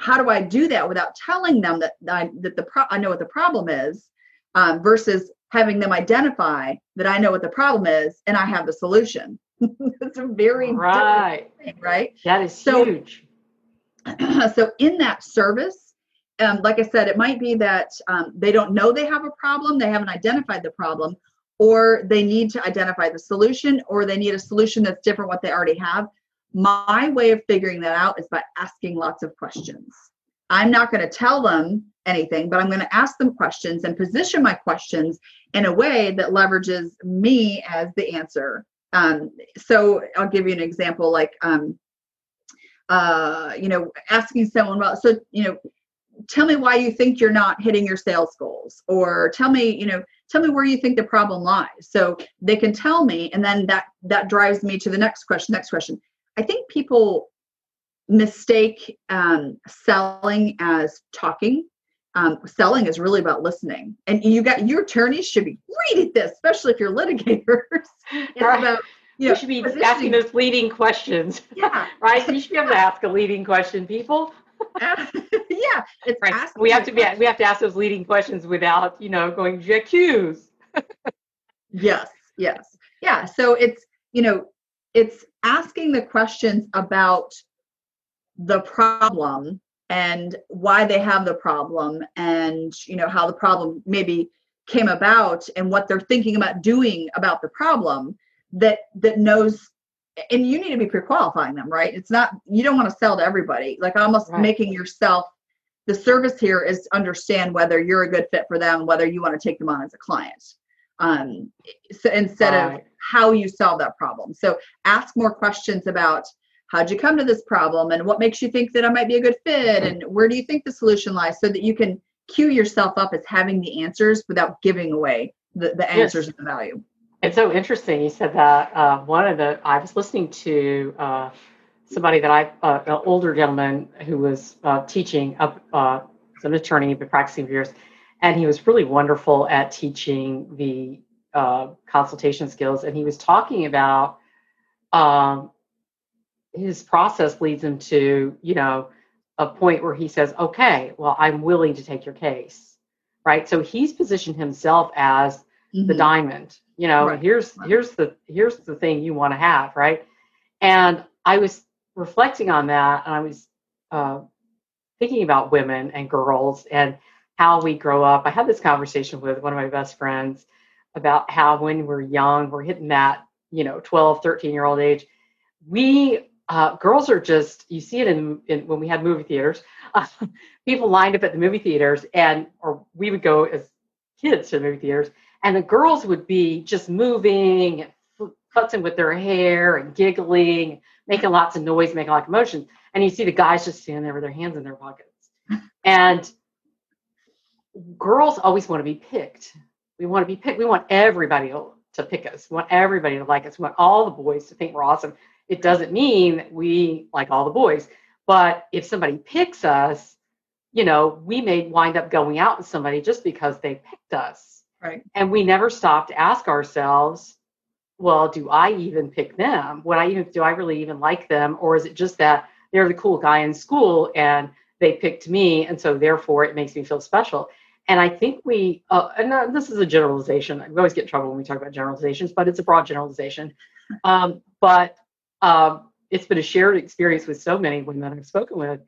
how do I do that without telling them that I, that the pro- I know what the problem is um, versus having them identify that I know what the problem is and I have the solution. It's a very right, thing, right? That is so, huge. So in that service, um, like I said, it might be that um, they don't know they have a problem, they haven't identified the problem, or they need to identify the solution, or they need a solution that's different what they already have. My way of figuring that out is by asking lots of questions. I'm not going to tell them anything, but I'm going to ask them questions and position my questions in a way that leverages me as the answer. Um, so I'll give you an example like, um, uh, you know, asking someone about, so, you know, tell me why you think you're not hitting your sales goals or tell me, you know, tell me where you think the problem lies. So they can tell me, and then that, that drives me to the next question, next question. I think people mistake um, selling as talking um, selling is really about listening. And you got your attorneys should be great at this, especially if you're litigators. it's right. about you, know, should be asking those leading questions. Yeah. right? You should be able to ask a leading question, people. yeah. It's right. We have to be we have to ask those leading questions without, you know, going accuse. yes, yes. Yeah. So it's, you know, it's asking the questions about the problem and why they have the problem and you know how the problem maybe came about and what they're thinking about doing about the problem that that knows and you need to be pre-qualifying them right it's not you don't want to sell to everybody like almost right. making yourself the service here is to understand whether you're a good fit for them whether you want to take them on as a client um so instead right. of how you solve that problem so ask more questions about how'd you come to this problem and what makes you think that I might be a good fit and where do you think the solution lies so that you can cue yourself up as having the answers without giving away the, the answers yes. and the value. It's so interesting. You said that uh, one of the, I was listening to uh, somebody that I, uh, an older gentleman who was uh, teaching up uh, an attorney, been practicing for years, and he was really wonderful at teaching the uh, consultation skills. And he was talking about um, his process leads him to, you know, a point where he says, "Okay, well, I'm willing to take your case." Right. So he's positioned himself as mm-hmm. the diamond. You know, right. here's right. here's the here's the thing you want to have, right? And I was reflecting on that, and I was uh, thinking about women and girls and how we grow up. I had this conversation with one of my best friends about how when we're young, we're hitting that, you know, 12, 13 year old age. We uh, girls are just you see it in, in when we had movie theaters uh, people lined up at the movie theaters and or we would go as kids to the movie theaters and the girls would be just moving and futzing with their hair and giggling making lots of noise making a lot of motion and you see the guys just standing there with their hands in their pockets. And girls always want to be picked. We want to be picked. We want everybody to pick us. We want everybody to like us. We want all the boys to think we're awesome it doesn't mean that we like all the boys. But if somebody picks us, you know, we may wind up going out with somebody just because they picked us. Right. And we never stop to ask ourselves, well, do I even pick them? Would I even do I really even like them? Or is it just that they're the cool guy in school and they picked me and so therefore it makes me feel special? And I think we, uh, and uh, this is a generalization. We always get in trouble when we talk about generalizations, but it's a broad generalization. Um, but um, it's been a shared experience with so many women that I've spoken with,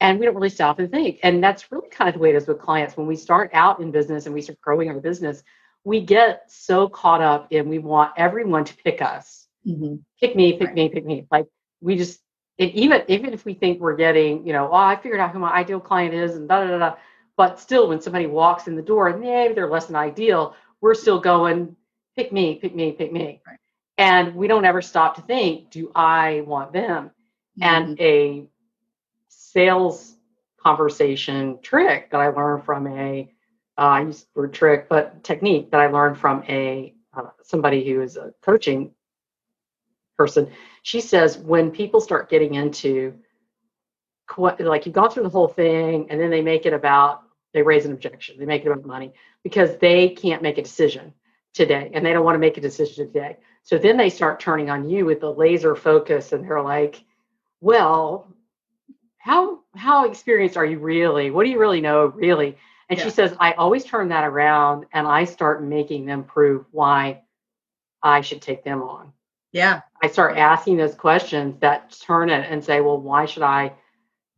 and we don't really stop and think. And that's really kind of the way it is with clients. When we start out in business and we start growing our business, we get so caught up in we want everyone to pick us, mm-hmm. pick me, pick right. me, pick me. Like we just, and even even if we think we're getting, you know, oh, I figured out who my ideal client is, and da da da. But still, when somebody walks in the door and maybe they're less than ideal, we're still going, pick me, pick me, pick me. Right and we don't ever stop to think do i want them mm-hmm. and a sales conversation trick that i learned from a uh, I use the word trick, but technique that I learned from a uh, somebody who is a coaching person. She says when people start getting into like you've gone through the whole thing, and then they make it about they raise an objection, they make it about money because they can't make a decision today, and they don't want to make a decision today. So then they start turning on you with the laser focus and they're like, well, how how experienced are you really? What do you really know really? And yeah. she says, I always turn that around and I start making them prove why I should take them on. Yeah. I start asking those questions that turn it and say, well, why should I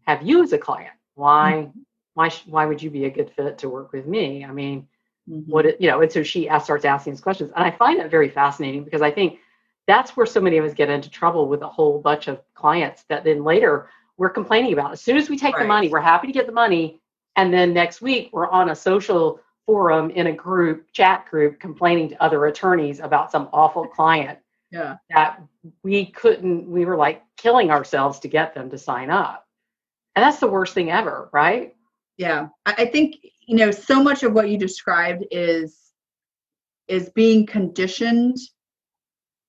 have you as a client? Why mm-hmm. why why would you be a good fit to work with me? I mean, mm-hmm. what it, you know and so she asks, starts asking these questions. And i find that very fascinating because i think that's where so many of us get into trouble with a whole bunch of clients that then later we're complaining about. As soon as we take right. the money we're happy to get the money. And then next week we're on a social forum in a group chat group complaining to other attorneys about some awful client yeah. that we couldn't we were like killing ourselves to get them to sign up. And that's the worst thing ever right yeah i think you know so much of what you described is is being conditioned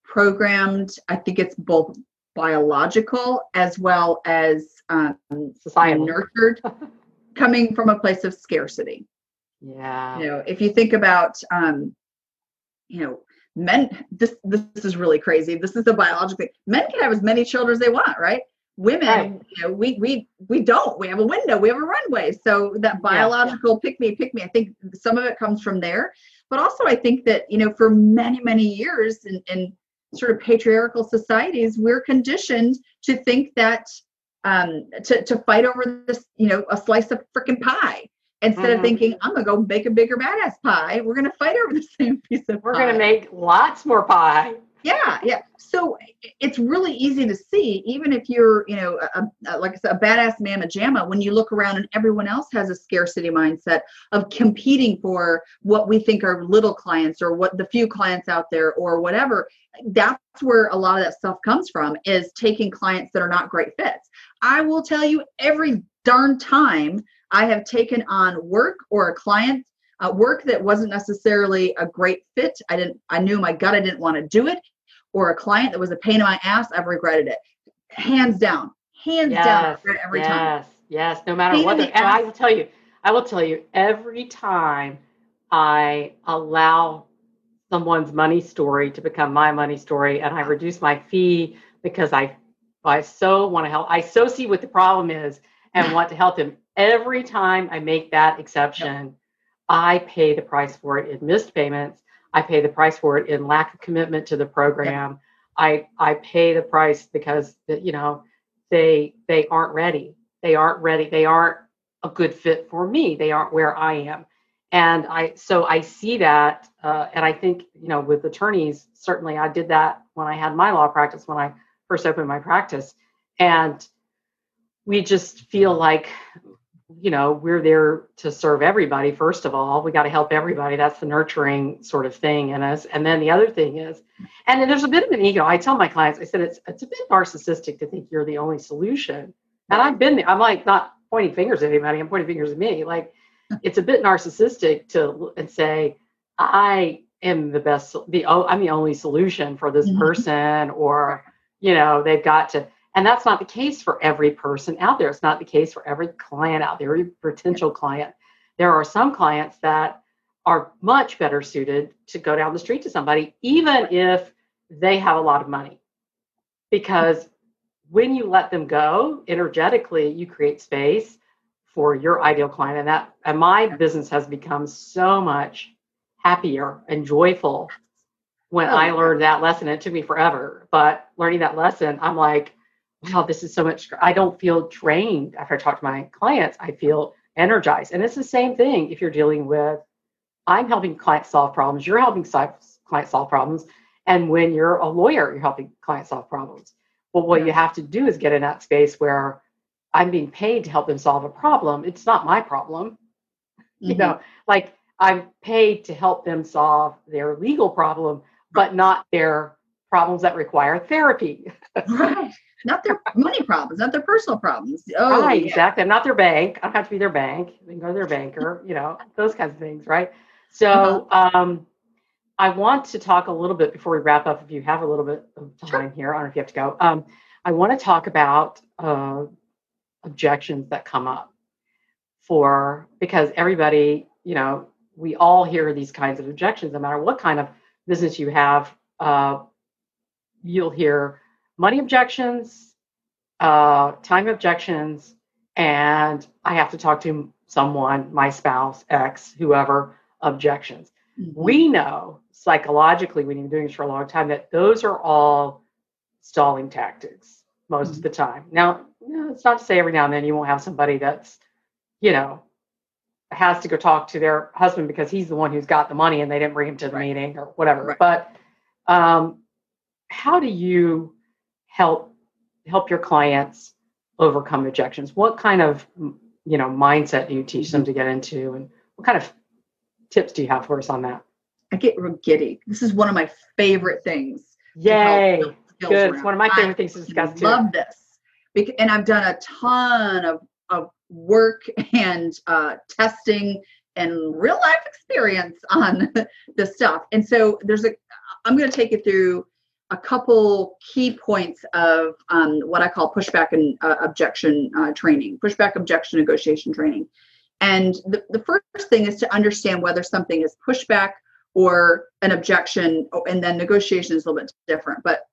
programmed i think it's both biological as well as um, societal. nurtured coming from a place of scarcity. Yeah. You know if you think about um you know men this this is really crazy. This is the biological men can have as many children as they want right women right. you know we we we don't. We have a window. We have a runway. So that biological yeah, pick me pick me. I think some of it comes from there. But also i think that you know for many many years in, in sort of patriarchal societies we're conditioned to think that um to, to fight over this you know a slice of freaking pie. Instead mm-hmm. of thinking i'm gonna go make a bigger badass pie we're gonna fight over the same piece of we're pie. gonna make lots more pie yeah yeah. So it's really easy to see even if you're you know a, a, like i said a badass mama jamma when you look around and everyone else has a scarcity mindset of competing for what we think are little clients or what the few clients out there or whatever that's where a lot of that stuff comes from is taking clients that are not great fits. I will tell you every darn time i have taken on work or a client uh, work that wasn't necessarily a great fit. I didn't, I knew my gut, I didn't want to do it, or a client that was a pain in my ass, I've regretted it. Hands down, hands yes, down, every yes, time. Yes, yes, no matter pain what. The, and I will tell you, I will tell you, every time I allow someone's money story to become my money story and I reduce my fee because I I so want to help. I so see what the problem is and want to help them. Every time I make that exception, yep. I pay the price for it in missed payments. I pay the price for it in lack of commitment to the program. Yep. I I pay the price because you know they they aren't ready. They aren't ready. They aren't a good fit for me. They aren't where I am. And I so I see that, uh, and I think you know with attorneys certainly I did that when I had my law practice when I first opened my practice, and we just feel like you know we're there to serve everybody first of all. We got to help everybody. That's the nurturing sort of thing in us. And then the other thing is and there's a bit of an ego. I tell my clients i said it's it's a bit narcissistic to think you're the only solution. And i've been there. I'm like not pointing fingers at anybody. I'm pointing fingers at me. Like it's a bit narcissistic to and say i am the best the oh i'm the only solution for this mm-hmm. person or you know they've got to and that's not the case for every person out there. It's not the case for every client out there, every potential client. There are some clients that are much better suited to go down the street to somebody, even if they have a lot of money. Because when you let them go energetically, you create space for your ideal client. And that and my business has become so much happier and joyful when oh, I learned that lesson. It took me forever, but learning that lesson, I'm like, wow, this is so much. I don't feel drained after I talk to my clients. I feel energized. And it's the same thing if you're dealing with, I'm helping clients solve problems, you're helping clients solve problems. And when you're a lawyer, you're helping clients solve problems. But what yeah. you have to do is get in that space where I'm being paid to help them solve a problem. It's not my problem. Mm-hmm. You know, like I'm paid to help them solve their legal problem, but not their problems that require therapy. right not their money problems, not their personal problems. Oh, right, yeah. exactly. I'm not their bank. I don't have to be their bank. They can go to their banker, you know, those kinds of things, right? So uh-huh. um, I want to talk a little bit before we wrap up, if you have a little bit of time sure. here. I don't know if you have to go. Um, I want to talk about uh, objections that come up for because everybody, you know, we all hear these kinds of objections, no matter what kind of business you have. Uh, you'll hear money objections, uh, time objections, and I have to talk to someone, my spouse, ex, whoever, objections. Mm-hmm. We know psychologically, we've been doing this for a long time, that those are all stalling tactics most mm-hmm. of the time. Now, you know, it's not to say every now and then you won't have somebody that's, you know, has to go talk to their husband because he's the one who's got the money and they didn't bring him to the right. meeting or whatever. Right. But um, how do you help help your clients overcome objections what kind of you know mindset do you teach them to get into and what kind of tips do you have for us on that? I get real giddy. This is one of my favorite things yay! good. it's one of my favorite I things to discuss too. I love this. And i've done a ton of, of work and uh, testing and real life experience on this stuff. And so there's a i'm going to take you through a couple key points of um, what I call pushback and uh, objection uh, training, pushback objection negotiation training. And the, the first thing is to understand whether something is pushback or an objection, oh, and then negotiation is a little bit different. But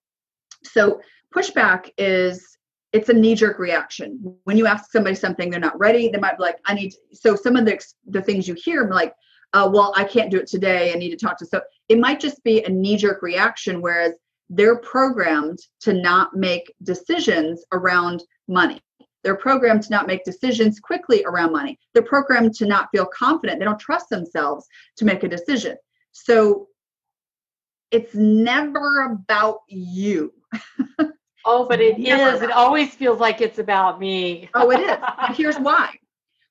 so pushback is it's a knee-jerk reaction. When you ask somebody something, they're not ready. They might be like, "I need." So some of the the things you hear, like, uh, "Well, I can't do it today. I need to talk to." So it might just be a knee-jerk reaction, whereas they're programmed to not make decisions around money. They're programmed to not make decisions quickly around money. They're programmed to not feel confident. They don't trust themselves to make a decision. So it's never about you. oh, but it is. It always feels like it's about me. oh, it is. And here's why.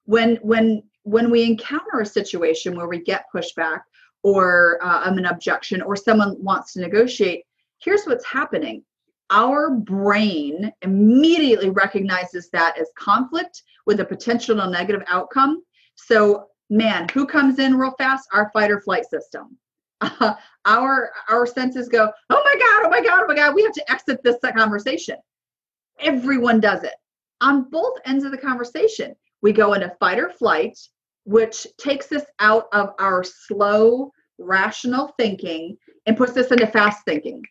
When when when we encounter a situation where we get pushback or uh, an objection or someone wants to negotiate, here's what's happening our brain immediately recognizes that as conflict with a potential negative outcome. So, man, who comes in real fast? Our fight or flight system. Uh, our our senses go, oh my god, oh my god, oh my god, we have to exit this conversation. Everyone does it on both ends of the conversation. We go into fight or flight, which takes us out of our slow, rational thinking and puts us into fast thinking.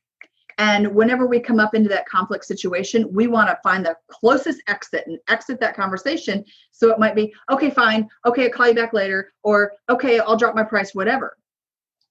And whenever we come up into that conflict situation, we want to find the closest exit and exit that conversation. So it might be, okay, fine. Okay, I'll call you back later. Or, okay, I'll drop my price, whatever.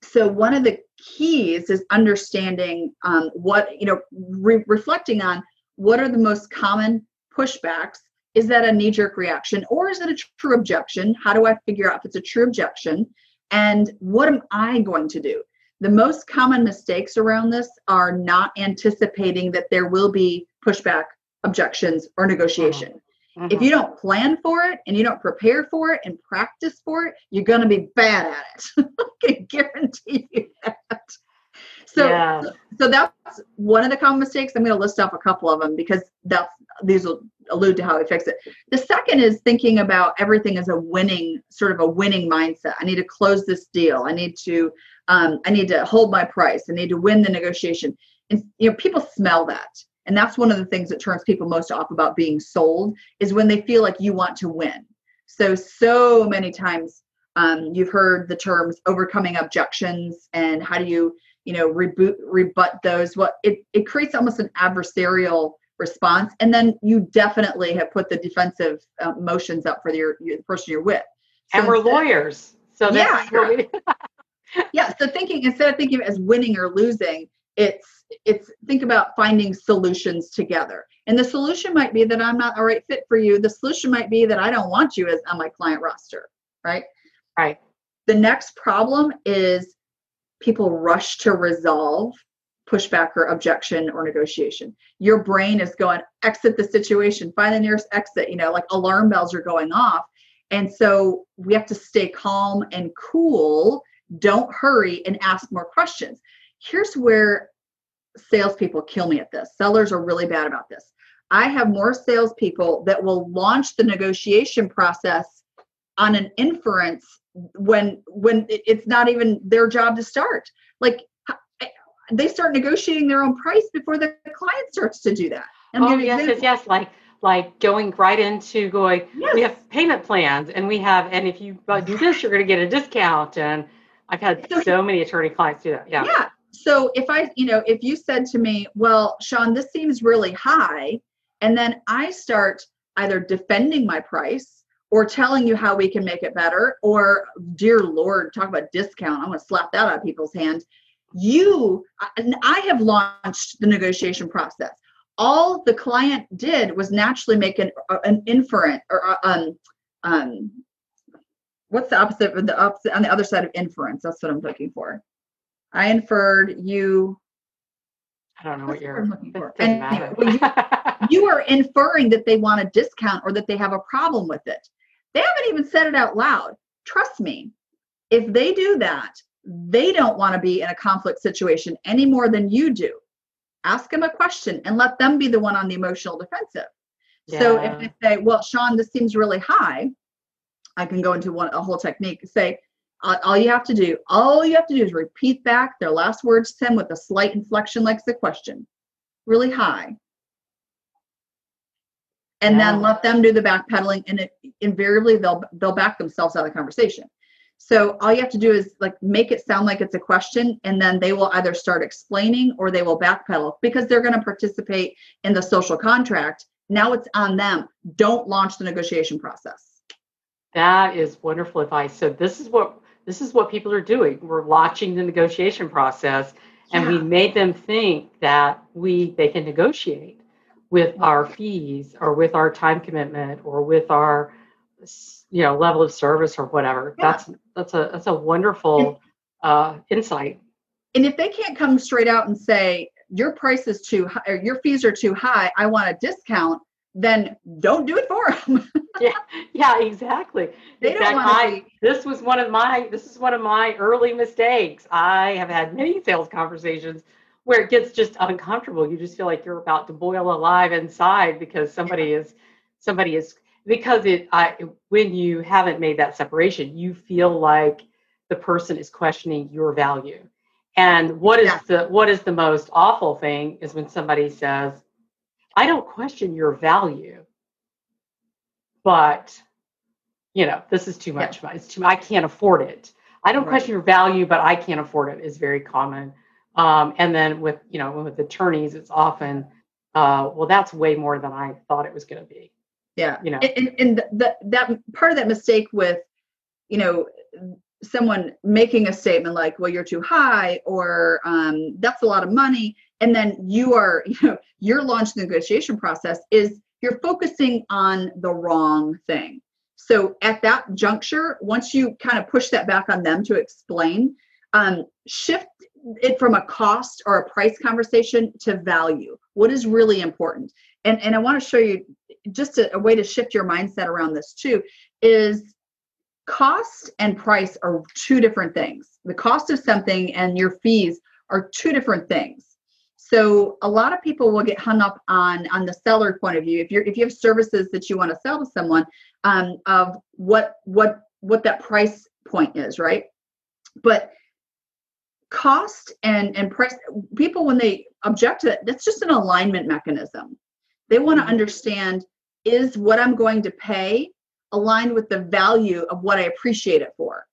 So one of the keys is understanding um, what, you know, re- reflecting on what are the most common pushbacks is that a knee jerk reaction or is it a true objection? How do I figure out if it's a true objection? And what am I going to do? The most common mistakes around this are not anticipating that there will be pushback, objections, or negotiation. Mm-hmm. If you don't plan for it and you don't prepare for it and practice for it, you're going to be bad at it. I can guarantee you that. So, yeah. so that's one of the common mistakes. I'm going to list off a couple of them because that's these will allude to how we fix it. The second is thinking about everything as a winning, sort of a winning mindset. I need to close this deal. I need to, um, I need to hold my price. I need to win the negotiation. And you know, people smell that. And that's one of the things that turns people most off about being sold is when they feel like you want to win. So, so many times um, you've heard the terms overcoming objections and how do you, you know, reboot, rebut those. What it, it creates almost an adversarial response. And then you definitely have put the defensive uh, motions up for your, your, the person you're with. So and we're instead, lawyers. So yeah yeah. So thinking instead of thinking as winning or losing it's it's think about finding solutions together. And the solution might be that i'm not a right fit for you. The solution might be that i don't want you as on my client roster right? Right. The next problem is people rush to resolve pushback or objection or negotiation. Your brain is going, exit the situation, find the nearest exit, you know, like alarm bells are going off. And so we have to stay calm and cool, don't hurry and ask more questions. Here's where salespeople kill me at this. Sellers are really bad about this. I have more salespeople that will launch the negotiation process on an inference when when it's not even their job to start. Like eh, they start negotiating their own price before the client starts to do that. oh yes, yes, yes. Like like going right into going. Yes. We have payment plans, and we have, and if you do mm-hmm. this, you're going to get a discount. And I've had so, so many attorney clients do that. Yeah. Yeah. So if I, you know, if you said to me, "Well, Shawn, this seems really high," and then I start either defending my price or telling you how we can make it better, or dear Lord, talk about discount. I'm going to slap that out of people's hands you i have launched the negotiation process. All the client did was naturally make an, an inference or uh, um, um, what's the opposite of the opposite on the other side of inference? That's what i'm looking for. I inferred you i don't know what you're looking for. and you, you are inferring that they want a discount or that they have a problem with it they haven't even said it out loud trust me if they do that they don't want to be in a conflict situation any more than you do. Ask them a question and let them be the one on the emotional defensive. Yeah. So if they say, "Well, Shawn, this seems really high," I can go into one a whole technique. Say, all you have to do, all you have to do is repeat back their last words to them with a slight inflection, like the question, really high, and yeah. then let them do the backpedaling, and it, invariably they'll they'll back themselves out of the conversation. So all you have to do is like make it sound like it's a question, and then they will either start explaining or they will backpedal because they're going to participate in the social contract. Now it's on them. Don't launch the negotiation process. That is wonderful advice. So this is what this is what people are doing. We're launching the negotiation process, and yeah. we made them think that we they can negotiate with our fees or with our time commitment or with our you know level of service or whatever. Yeah. that's that's a that's a wonderful uh, insight. And if they can't come straight out and say your price is too high or your fees are too high i want a discount then don't do it for them yeah yeah exactly. They don't want I, this was one of my this is one of my early mistakes. I have had many sales conversations where it gets just uncomfortable you just feel like you're about to boil alive inside because somebody yeah. is somebody is because it I, when you haven't made that separation you feel like the person is questioning your value and what is yeah. the what is the most awful thing is when somebody says i don't question your value but you know, this is too much. Yeah. It's too. I can't afford it. I don't right. question your value, but I can't afford it is very common. Um, and then with you know with attorneys, it's often, uh, well, that's way more than I thought it was going to be. Yeah, you know, and, and the, that part of that mistake with, you know, someone making a statement like, "Well, you're too high," or um, "That's a lot of money," and then you are, you know, your launch negotiation process is you're focusing on the wrong thing. So at that juncture, once you kind of push that back on them to explain, um, shift it from a cost or a price conversation to value. What is really important? And and I want to show you just a, a way to shift your mindset around this too. Is cost and price are two different things. The cost of something and your fees are two different things. So a lot of people will get hung up on on the seller point of view. If you're if you have services that you want to sell to someone, um, of what what what that price point is, right? But cost and and price people when they object to it, that's just an alignment mechanism. They want to mm-hmm. understand is what I'm going to pay aligned with the value of what I appreciate it for.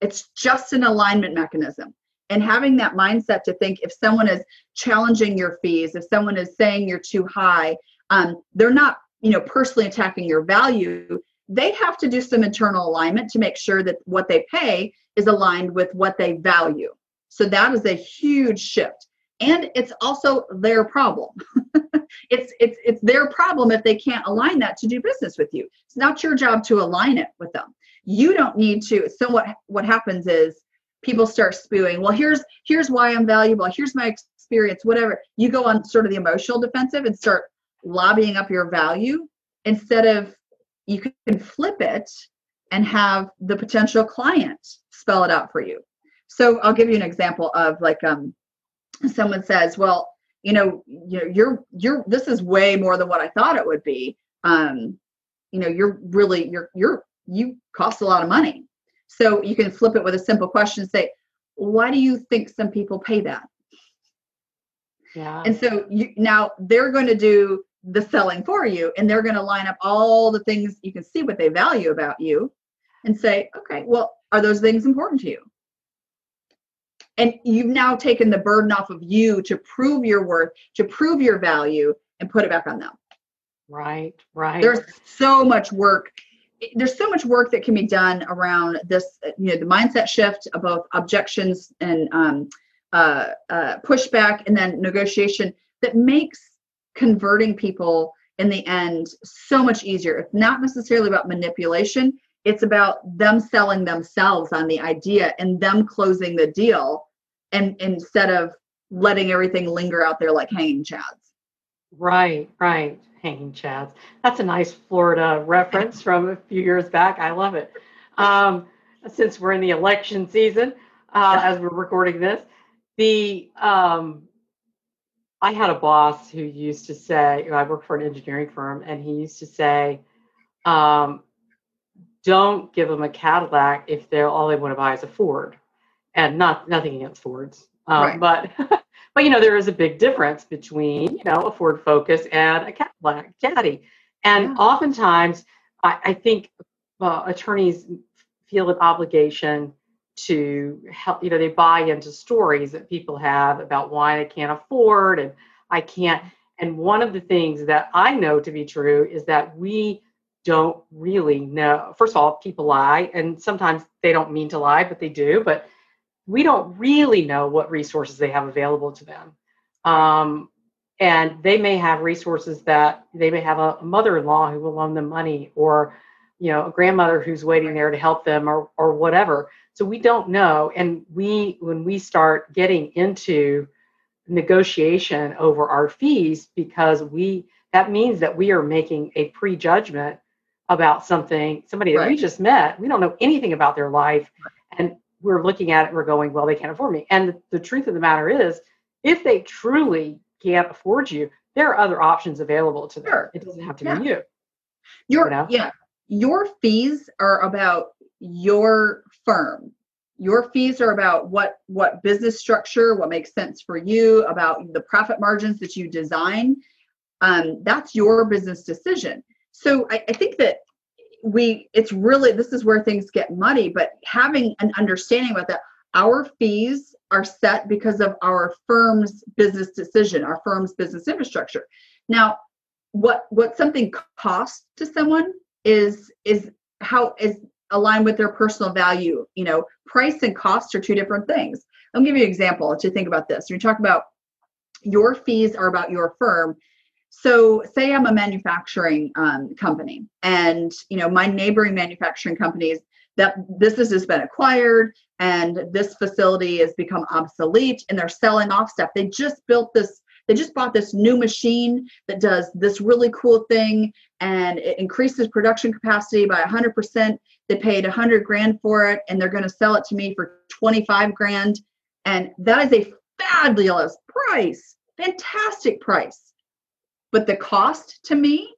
It's just an alignment mechanism. And having that mindset to think if someone is challenging your fees, if someone is saying you're too high, um, they're not, you know, personally attacking your value. They have to do some internal alignment to make sure that what they pay is aligned with what they value. So that is a huge shift. And it's also their problem. it's it's it's their problem if they can't align that to do business with you. It's not your job to align it with them. You don't need to. So what what happens is people start spewing. Well, here's here's why I'm valuable. Here's my experience. Whatever. You go on sort of the emotional defensive and start lobbying up your value instead of you can flip it and have the potential client spell it out for you. So I'll give you an example of like um someone says, well, you know, you know, you're you're this is way more than what I thought it would be. Um, you know, you're really you're you're you cost a lot of money. So you can flip it with a simple question say, why do you think some people pay that? Yeah. And so you now they're going to do the selling for you and they're going to line up all the things you can see what they value about you and say, okay, well, are those things important to you? And you've now taken the burden off of you to prove your worth, to prove your value, and put it back on them. Right, right. There's so much work. There's so much work that can be done around this, you know, the mindset shift of both objections and um, uh, uh, pushback and then negotiation that makes converting people in the end so much easier. It's not necessarily about manipulation, it's about them selling themselves on the idea and them closing the deal and instead of letting everything linger out there like hanging chads. Right, right. Hanging chads. That's a nice Florida reference from a few years back. I love it. Um, since we're in the election season, uh, as we're recording this, the um, I had a boss who used to say, I work for an engineering firm, and he used to say, um, don't give them a Cadillac if they're all they want to buy is a Ford. And not nothing against Fords, um, right. but but you know there is a big difference between you know a Ford Focus and a Cadillac Caddy, and yeah. oftentimes I, I think uh, attorneys feel an obligation to help. You know they buy into stories that people have about why they can't afford and I can't. And one of the things that I know to be true is that we don't really know. First of all, people lie, and sometimes they don't mean to lie, but they do. But we don't really know what resources they have available to them. Um, and they may have resources that they may have a, mother-in-law who will loan them money or you know a grandmother who's waiting there to help them or or whatever so we don't know and we when we start getting into negotiation over our fees because we that means that we are making a prejudgment about something, somebody that right. we just met, we don't know anything about their life. And we're looking at it we're going, well, they can't afford me. And the truth of the matter is, if they truly can't afford you, there are other options available to them. Sure. It doesn't have to yeah. be you. Your you know? yeah, your fees are about your firm. Your fees are about what what business structure, what makes sense for you, about the profit margins that you design. Um, that's your business decision. So I, I think that we it's really this is where things get muddy but having an understanding about that our fees are set because of our firm's business decision our firm's business infrastructure. Now what what something costs to someone is is how is aligned with their personal value. You know price and cost are two different things. I'll give you an example to think about this. When you talk about your fees are about your firm so say i'm a manufacturing um, company and you know my neighboring manufacturing companies that business has been acquired and this facility has become obsolete and they're selling off stuff. They just built this they just bought this new machine that does this really cool thing and it increases production capacity by 100% they paid 100 grand for it and they're going to sell it to me for 25 grand. And that is a fabulous price fantastic price but the cost to me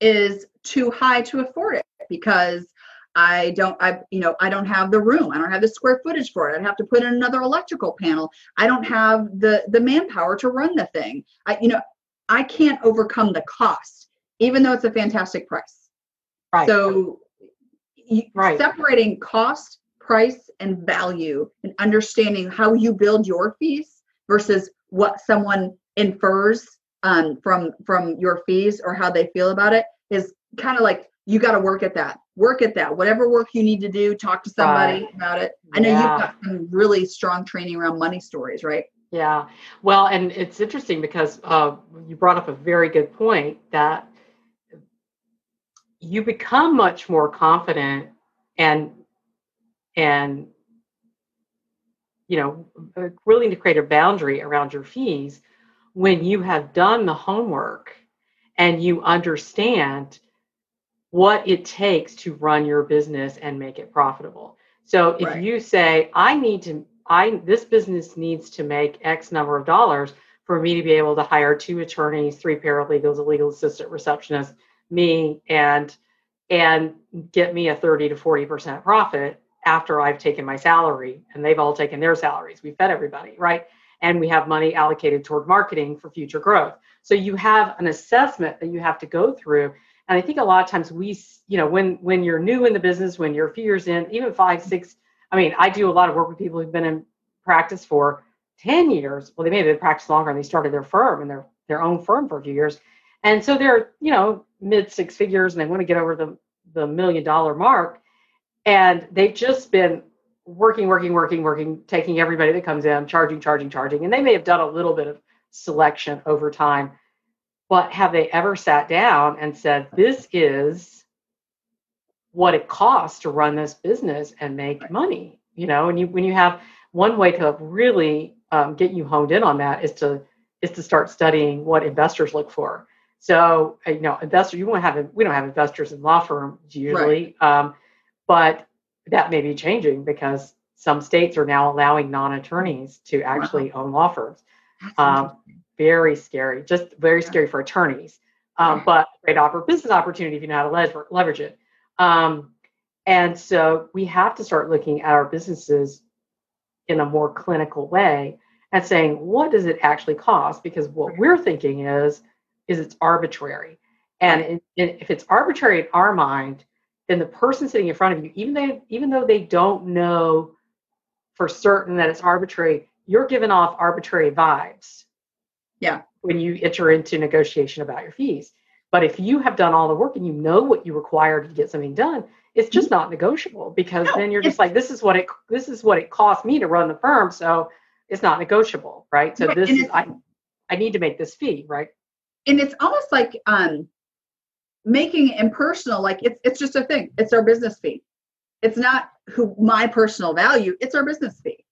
is too high to afford it because I don't I you know I don't have the room. I don't have the square footage for it. I'd have to put in another electrical panel. I don't have the the manpower to run the thing. I you know I can't overcome the cost even though it's a fantastic price. Right. So right. separating cost, price and value and understanding how you build your fees versus what someone infers um, from from your fees or how they feel about it is kind of like you got to work at that work at that whatever work you need to do talk to somebody right. about it i know yeah. you've got some really strong training around money stories right yeah well and it's interesting because uh, you brought up a very good point that you become much more confident and and you know uh, willing to create a boundary around your fees when you have done the homework and you understand what it takes to run your business and make it profitable. So if right. you say, I need to, I this business needs to make X number of dollars for me to be able to hire two attorneys, three paralegals, a legal assistant, receptionist, me, and and get me a 30 to 40% profit after I've taken my salary and they've all taken their salaries. We fed everybody, right? And we have money allocated toward marketing for future growth. So you have an assessment that you have to go through and I think a lot of times we, you know, when when you're new in the business, when you're a few years in, even five, six, I mean, I do a lot of work with people who've been in practice for 10 years. Well, they may have been practice longer and they started their firm and their their own firm for a few years. And so they're, you know, mid six figures and they want to get over the the million dollar mark. And they've just been working, working, working, working, taking everybody that comes in, charging, charging, charging. And they may have done a little bit of selection over time but have they ever sat down and said, this is what it costs to run this business and make right. money? You know, and you when you have one way to really um, get you honed in on that is to is to start studying what investors look for. So uh, you know, investor you won't have we don't have investors in law firms usually, right. um, but that may be changing because some states are now allowing non-attorneys to actually wow. own law firms. Um, very scary, just very yeah. scary for attorneys. Um, but great offer business opportunity if you know how to lever- leverage it. Um, and so we have to start looking at our businesses in a more clinical way and saying, what does it actually cost? Because what we're thinking is, is it's arbitrary. And it, it, if it's arbitrary in our mind, then the person sitting in front of you, even they, even though they don't know for certain that it's arbitrary, you're giving off arbitrary vibes yeah. When you enter into negotiation about your fees. But if you have done all the work and you know what you require to get something done, it's just not negotiable because no, then you're just like, this is what it this is what it cost me to run the firm. So it's not negotiable, right? So right. this is I I need to make this fee, right? And it's almost like um making it impersonal, like it's it's just a thing. It's our business fee. It's not who my personal value, it's our business fee.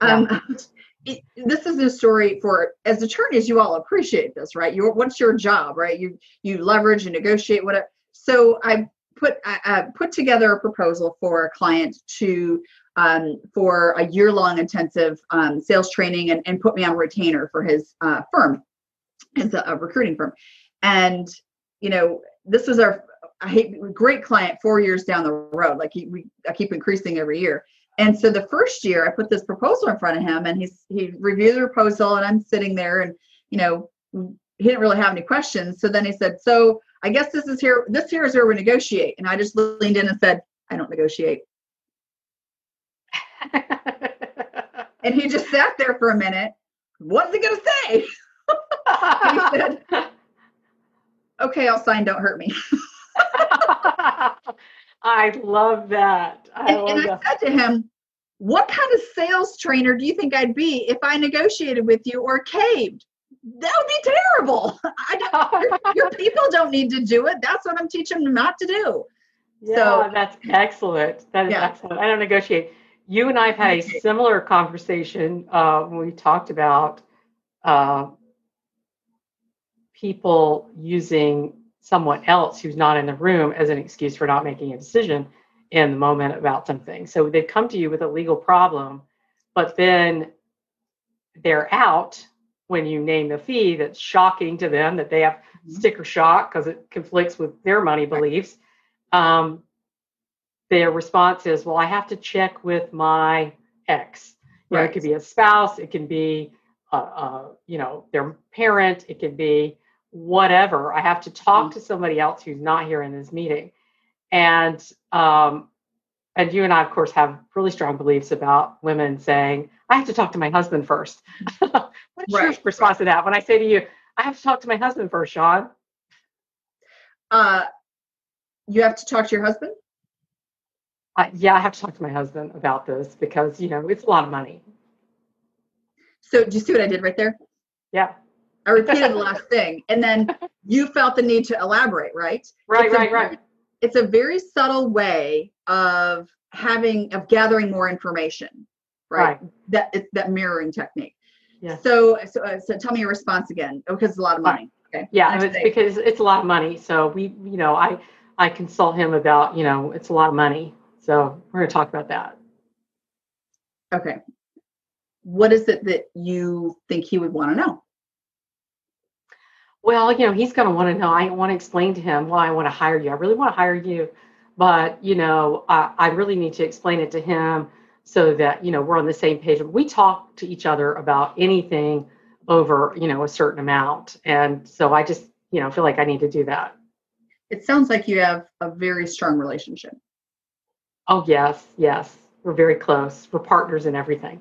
Um it, this is a story for as attorneys you all appreciate this right? Your what's your job right? You you leverage and negotiate whatever. So i put i, I put together a proposal for a client to um, for a year long intensive um, sales training and, and put me on retainer for his uh, firm. His a, a recruiting firm. And you know this was our I hate great client four years down the road. Like he, we, I keep increasing every year. And so the first year I put this proposal in front of him and he's he reviewed the proposal and I'm sitting there and you know he didn't really have any questions. So then he said, "So I guess this is here. This here is where we negotiate. And I just leaned in and said, I don't negotiate. and he just sat there for a minute. What's he gonna say? he said, "Okay, I'll sign. Don't hurt me." I love that. I and, love and I that. said to him, "What kind of sales trainer do you think I'd be if I negotiated with you or caved? That would be terrible. I don't, your, your people don't need to do it. That's what I'm teaching them not to do." Yeah, So- that's excellent. That is Yeah. excellent. I don't negotiate. You and I have had a similar conversation uh, when we talked about uh, people using someone else who's not in the room as an excuse for not making a decision in the moment about something. So they come to you with a legal problem, but then they're out when you name the fee that's shocking to them that they have Mhm. sticker shock because it conflicts with their money beliefs. Um, their response is, well, I have to check with my ex. You know, it could be a spouse, it can be, uh, uh, you know, their parent, it could be whatever. I have to talk Mhm. to somebody else who's not here in this meeting. And um, and you and I, of course, have really strong beliefs about women saying, I have to talk to my husband first. what is your Right, response to that? When I say to you, I have to talk to my husband first, Shawn. Uh, you have to talk to your husband. I, yeah, I have to talk to my husband about this because you know it's a lot of money. So, do you see what I did right there? Yeah, I repeated the last thing, and then you felt the need to elaborate, right? right, It's a right, very- right. It's a very subtle way of having of gathering more information, right? Right. That it's that mirroring technique. Yes. So, so, uh, so tell me your response again, because it's a lot of money. Okay. Yeah, Next it's day. because it's a lot of money. So we, you know, I I consult him about, you know, it's a lot of money. So we're going to talk about that. Okay. What is it that you think he would want to know? Well, you know, he's going to want to know. I want to explain to him why I want to hire you. I really want to hire you, but you know, I, I really need to explain it to him so that you know we're on the same page. We talk to each other about anything over, you know, a certain amount, and so I just, you know, feel like I need to do that. It sounds like you have a very strong relationship. Oh yes, yes, we're very close. We're partners in everything.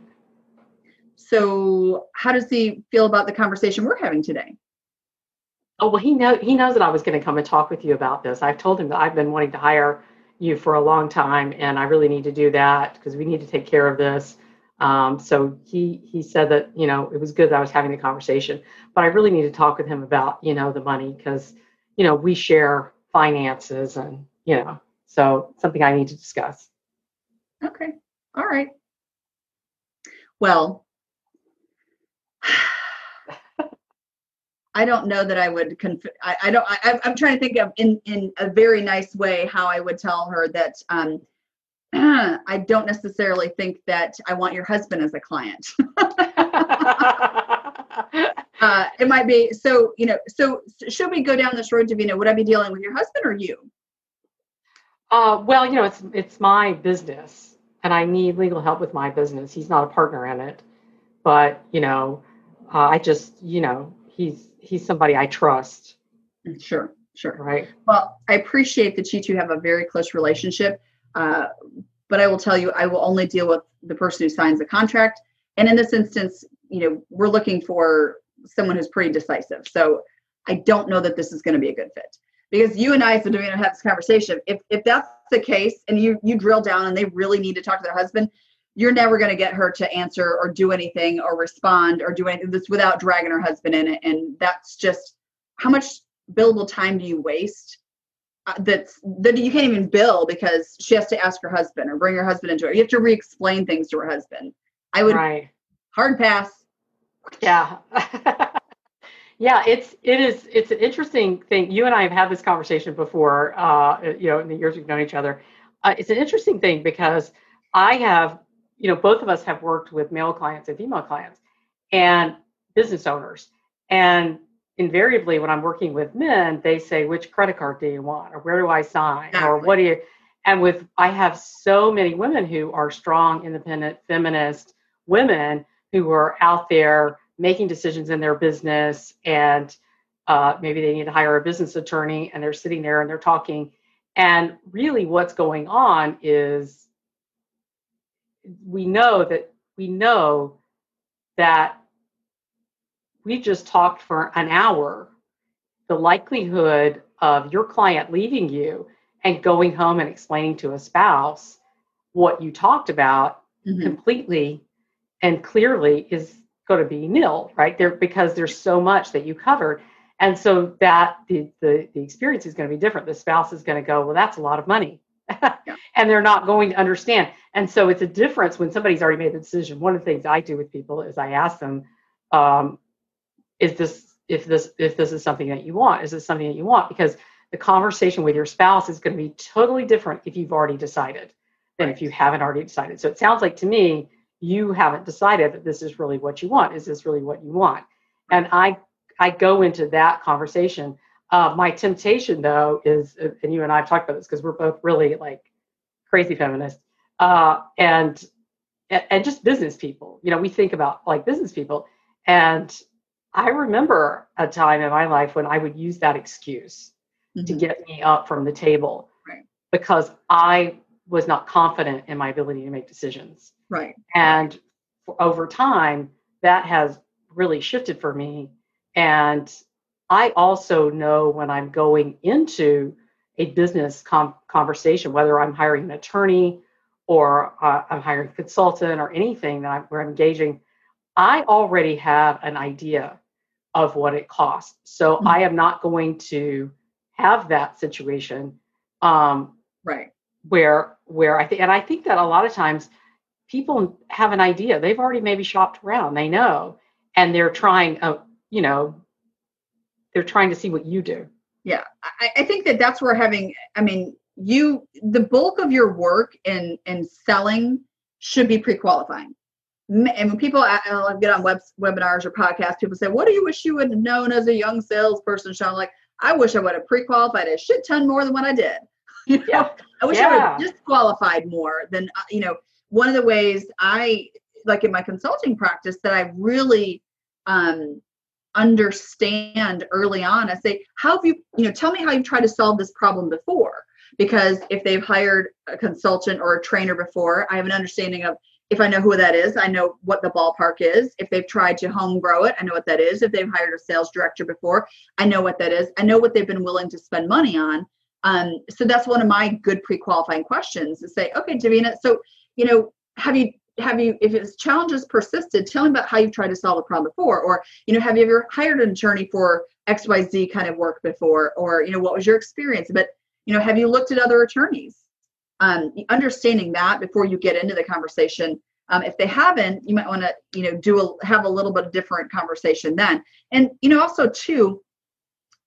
So, how does he feel about the conversation we're having today? Oh well, he know he knows that I was going to come and talk with you about this. I've told him that I've been wanting to hire you for a long time, and I really need to do that because we need to take care of this. Um, so he he said that you know it was good that I was having the conversation, but I really need to talk with him about you know the money because you know we share finances and you know so something I need to discuss. Okay. All right. Well, I don't know that I would. Conf- I, I don't. I, I'm- I'm trying to think of in in a very nice way how I would tell her that. Um, I don't necessarily think that I want your husband as a client. uh, it might be so. You know. So should we go down this road, Davina? Would I be dealing with your husband or you? Uh, well, you know, it's it's my business, and I need legal help with my business. He's not a partner in it, but you know, uh, I just, you know, he's he's somebody I trust, Sure. Sure. right? Well, I appreciate that you two have a very close relationship, uh, but I will tell you, I will only deal with the person who signs the contract. And in this instance, you know, we're looking for someone who's pretty decisive. So I don't know that this is going to be a good fit because you and I, so Davina, have this conversation. If if that's the case, and you you drill down and they really need to talk to their husband, you're never going to get her to answer or do anything or respond or do anything this without dragging her husband in it. And that's just how much billable time do you waste uh, that's that you can't even bill because she has to ask her husband or bring her husband into it. You have to re-explain things to her husband. I would right. hard pass. Yeah. yeah, it's it is it's an interesting thing. You and I have had this conversation before, uh, you know, in the years we've known each other. Uh, it's an interesting thing because I have, you know, both of us have worked with male clients and female clients and business owners. And invariably when I'm working with men, they say, which credit card do you want? Or where do I sign? Or what do you and with I have so many women who are strong, independent, feminist women who are out there making decisions in their business and uh, maybe they need to hire a business attorney and they're sitting there and they're talking. And really, what's going on is we know that we know that we just talked for an hour. The likelihood of your client leaving you and going home and explaining to a spouse what you talked about mm-hmm. completely and clearly is going to be nil, right? There because there's so much that you covered. And so that the, the, the experience is going to be different. The spouse is going to go, well, that's a lot of money. Yeah. And they're not going to understand. And so it's a difference when somebody's already made the decision. One of the things I do with people is I ask them, um, is this if this if this is something that you want? Is this something that you want? Because the conversation with your spouse is going to be totally different if you've already decided than if you haven't already decided. So it sounds like to me you haven't decided that this is really what you want. Is this really what you want? And I I go into that conversation. Uh, my temptation though is, and you and I have talked about this because we're both really like crazy feminists uh, and and just business people. You know, we think about like business people, and I remember a time in my life when I would use that excuse mm-hmm. to get me up from the table right. because I was not confident in my ability to make decisions. Right. And over time, that has really shifted for me. And I also know when I'm going into a business com- conversation, whether I'm hiring an attorney or uh, I'm hiring a consultant or anything that I'm, where I'm engaging, I already have an idea of what it costs. So mm-hmm. I am not going to have that situation. Um, right. Where where I think and I think that a lot of times people have an idea. They've already maybe shopped around. They know, and they're trying. Uh, you know, they're trying to see what you do. Yeah, I, I think that that's where having. I mean, you the bulk of your work in in selling should be pre-qualifying and when people I, get on web, webinars or podcasts, people say, "What do you wish you would have known as a young salesperson?" Shawn, like, I wish I would have pre-qualified a shit ton more than what I did. You know, yeah. I wish yeah. I would have disqualified more than uh, you know. One of the ways I like in my consulting practice that I really um, understand early on. I say, "How have you? You know, tell me how you've tried to solve this problem before." Because if they've hired a consultant or a trainer before, I have an understanding of if I know who that is, I know what the ballpark is. If they've tried to home grow it, I know what that is. If they've hired a sales director before, I know what that is. I know what they've been willing to spend money on. Um, so that's one of my good pre-qualifying questions to say, okay, Davina, so you know, have you have you if it's challenges persisted, tell me about how you've tried to solve a problem before, or you know, have you ever hired an attorney for XYZ kind of work before, or you know, what was your experience? But you know, have you looked at other attorneys? um, understanding that before you get into the conversation um, if they haven't you might want to you know do a have a little bit of different conversation then and you know also too